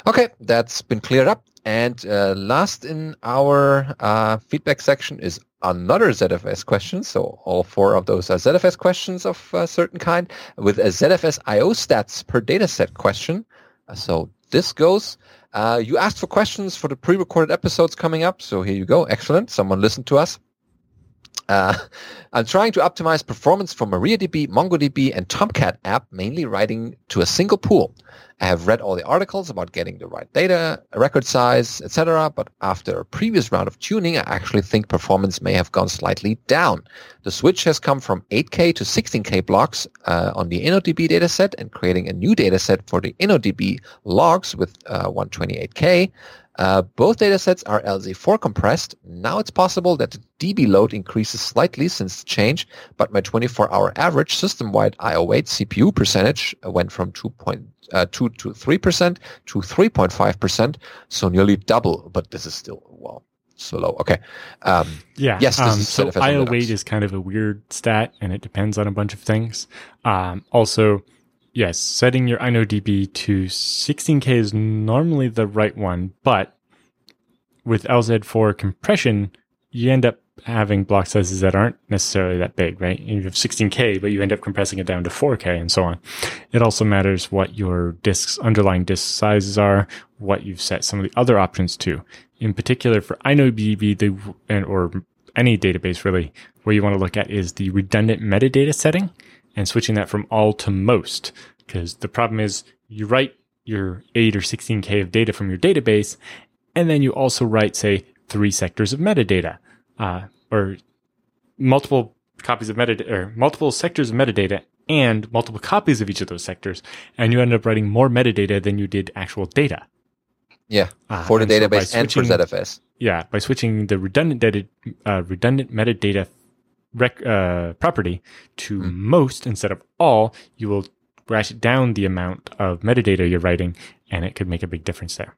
Okay, that's been cleared up. And uh, last in our uh, feedback section is another ZFS question. So all four of those are ZFS questions of a certain kind with a ZFS IO stats per dataset question. Uh, So this goes. Uh, you asked for questions for the pre-recorded episodes coming up. So here you go. Excellent. Someone listened to us. Uh, I'm trying to optimize performance for MariaDB, MongoDB, and Tomcat app, mainly writing to a single pool. I have read all the articles about getting the right data, record size, etc. But after a previous round of tuning, I actually think performance may have gone slightly down. The switch has come from 8K to 16K blocks uh, on the InnoDB dataset and creating a new dataset for the InnoDB logs with uh, 128K. Uh, both datasets are LZ4 compressed. Now it's possible that the DB load increases slightly since the change, but my 24-hour average system-wide I/O wait CPU percentage uh, went from 2.2 uh, to 3% to 3.5%, so nearly double. But this is still well so low. Okay. Um, Yeah. Yes, this Um, is so IO wait is kind of a weird stat, and it depends on a bunch of things. Um, also, yes, setting your InnoDB to 16k is normally the right one, but with LZ4 compression, you end up having block sizes that aren't necessarily that big, right? You have 16k, but you end up compressing it down to 4k and so on. It also matters what your disks, underlying disk sizes are, what you've set some of the other options to. In particular, for InnoDB, the and or any database really, where you want to look at is the redundant metadata setting and switching that from all to most. Because the problem is you write your 8 or 16k of data from your database, and then you also write, say, three sectors of metadata, uh, or multiple copies of metadata, or multiple sectors of metadata, and multiple copies of each of those sectors, and you end up writing more metadata than you did actual data. yeah, Ah, for the and so database and for ZFS. yeah, by switching the redundant data, uh, redundant metadata rec- uh, property to Mm. most instead of all, you will ratchet down the amount of metadata you're writing, and it could make a big difference there.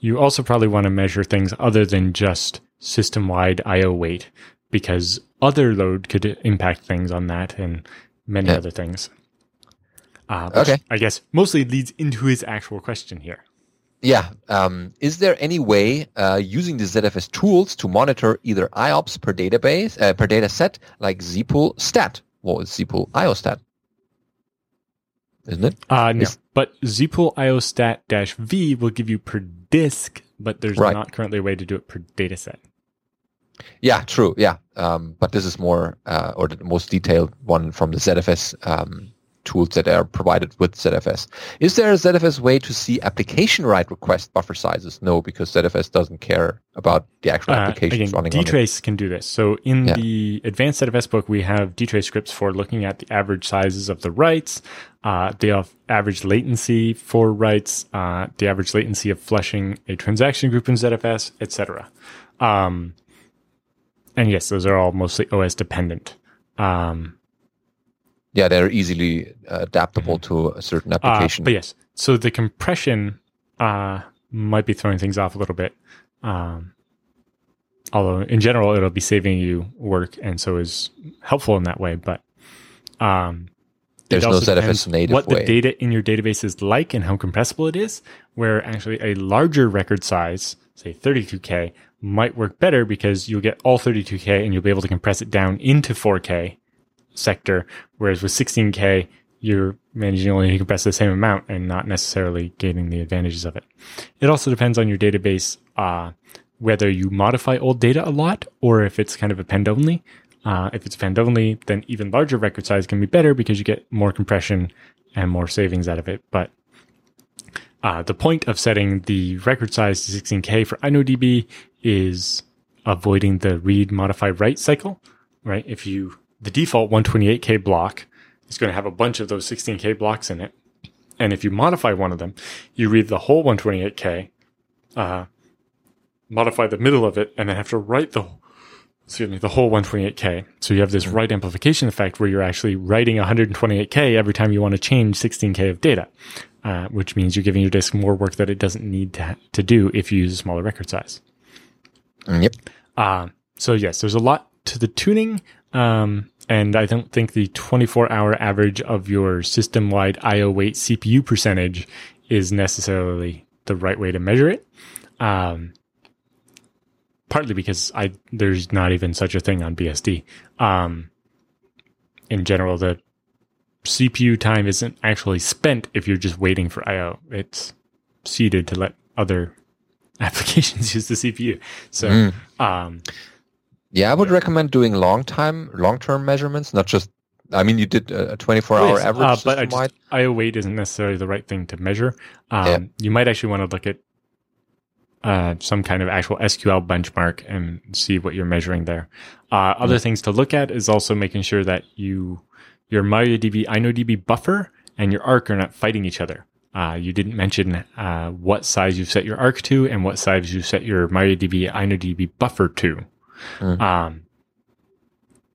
You also probably want to measure things other than just system-wide I/O wait, because other load could impact things on that and many Yeah. other things. Uh, Okay. I guess mostly leads into his actual question here. Yeah. Um, is there any way uh, using the ZFS tools to monitor either IOPS per database uh, per data set like zpool stat? What is zpool IOStat? Isn't it? Uh, no. But zpool IOStat dash V will give you per disk, but there's Right. not currently a way to do it per data set. Yeah, true. Yeah, um, but this is more uh, or the most detailed one from the ZFS um, tools that are provided with ZFS. Is there a ZFS way to see application write request buffer sizes? No, because ZFS doesn't care about the actual Uh, applications again, running on it. dtrace can do this. So in Yeah. the advanced ZFS book, we have dtrace scripts for looking at the average sizes of the writes, uh, the average latency for writes, uh, the average latency of flushing a transaction group in ZFS, etc. Um, and yes, those are all mostly OS dependent. Um, Yeah, they're easily uh, adaptable to a certain Uh, application. but yes, so the compression uh, might be throwing things off a little bit. Um, although in general, it'll be saving you work, and so is helpful in that way. But um, There's no ZFS depends native what way. the data in your database is like and how compressible it is. Where actually a larger record size, say 32k, might work better because you'll get all 32k and you'll be able to compress it down into 4k sector. Whereas with 16k, you're managing only to compress the same amount and not necessarily gaining the advantages of it. It also depends on your database, uh, whether you modify old data a lot or if it's kind of append only. Uh, if it's append only, then even larger record size can be better because you get more compression and more savings out of it. But uh, the point of setting the record size to 16K for InnoDB is avoiding the read, modify, write cycle, right? If you, the default 128K block is going to have a bunch of those 16K blocks in it. And if you modify one of them, you read the whole 128K, uh, modify the middle of it, and then have to write the, excuse me, the whole 128K. So you have this write amplification effect where you're actually writing 128K every time you want to change 16K of data, uh, which means you're giving your disk more work that it doesn't need to, to do if you use a smaller record size. Mm, yep. Uh, so yes, there's a lot to the tuning. Um, and I don't think the 24 hour average of your system wide IO wait CPU percentage is necessarily the right way to measure it. Um, partly because I, there's not even such a thing on BSD. Um, in general, the CPU time isn't actually spent if you're just waiting for IO. It's ceded to let other applications use the CPU. So, Mm. um, Yeah, I would recommend doing long time, long term measurements, not just. I mean, you did a 24 hour Yes, average uh, but I just, IO wait isn't necessarily the right thing to measure. Um, Yeah. You might actually want to look at uh, some kind of actual SQL benchmark and see what you're measuring there. Uh, other things to look at is also making sure that you your MariaDB InnoDB buffer and your arc are not fighting each other. Uh, you didn't mention uh, what size you've set your arc to and what size you set your MariaDB InnoDB buffer to. Mm. Um,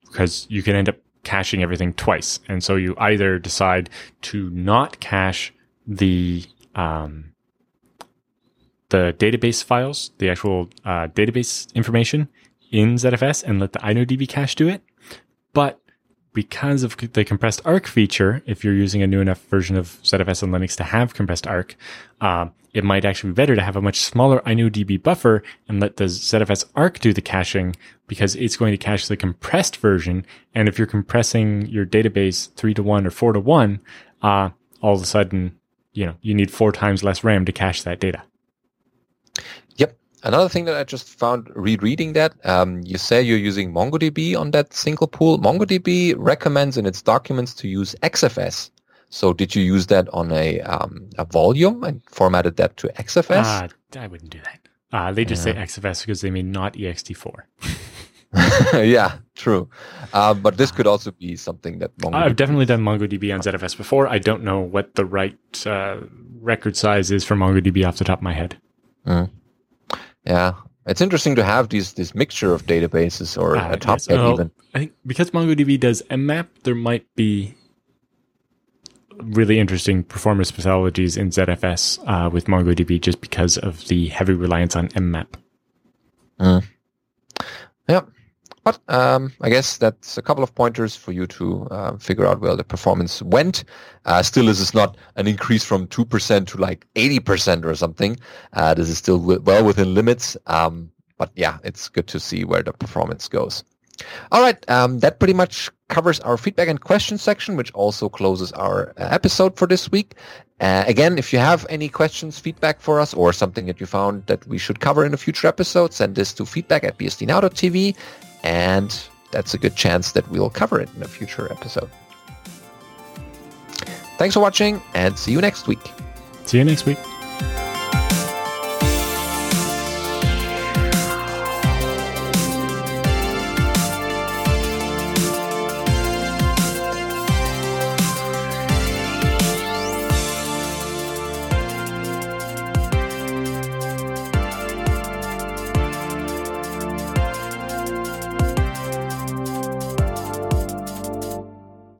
because you can end up caching everything twice. And so you either decide to not cache the um, the database files, the actual uh, database information in ZFS, and let the InnoDB cache do it. But because of the compressed arc feature, if you're using a new enough version of ZFS and Linux to have compressed arc, um, it might actually be better to have a much smaller InnoDB buffer and let the ZFS arc do the caching because it's going to cache the compressed version. And if you're compressing your database three to one or four to one, uh, all of a sudden, you know, you need four times less RAM to cache that data. Yep. Another thing that I just found rereading that, um, you say you're using MongoDB on that single pool. MongoDB recommends in its documents to use XFS. So did you use that on a, um, a volume and formatted that to XFS? Uh, I wouldn't do that. Uh, they just say XFS because they mean not E ext4. yeah, true. Uh, but this could also be something that MongoDB. I've definitely done MongoDB on ZFS before. I don't know what the right uh, record size is for MongoDB off the top of my head. yeah, it's interesting to have these this mixture of databases or Uh, a top yes. Even. I think because MongoDB does mmap, there might be really interesting performance pathologies in ZFS uh, with MongoDB just because of the heavy reliance on mmap. Yeah, But um, I guess that's a couple of pointers for you to uh, figure out where the performance went. Uh, still, this is not an increase from 2% to like 80% or something. Uh, this is still well within limits. Um, but yeah, it's good to see where the performance goes. All right, um, that pretty much covers our feedback and questions section, which also closes our uh, episode for this week. Uh, again, if you have any questions, feedback for us, or something that you found that we should cover in a future episode, send this to feedback at bsdnow.tv, and that's a good chance that we'll cover it in a future episode. Thanks for watching, and see you next week. See you next week.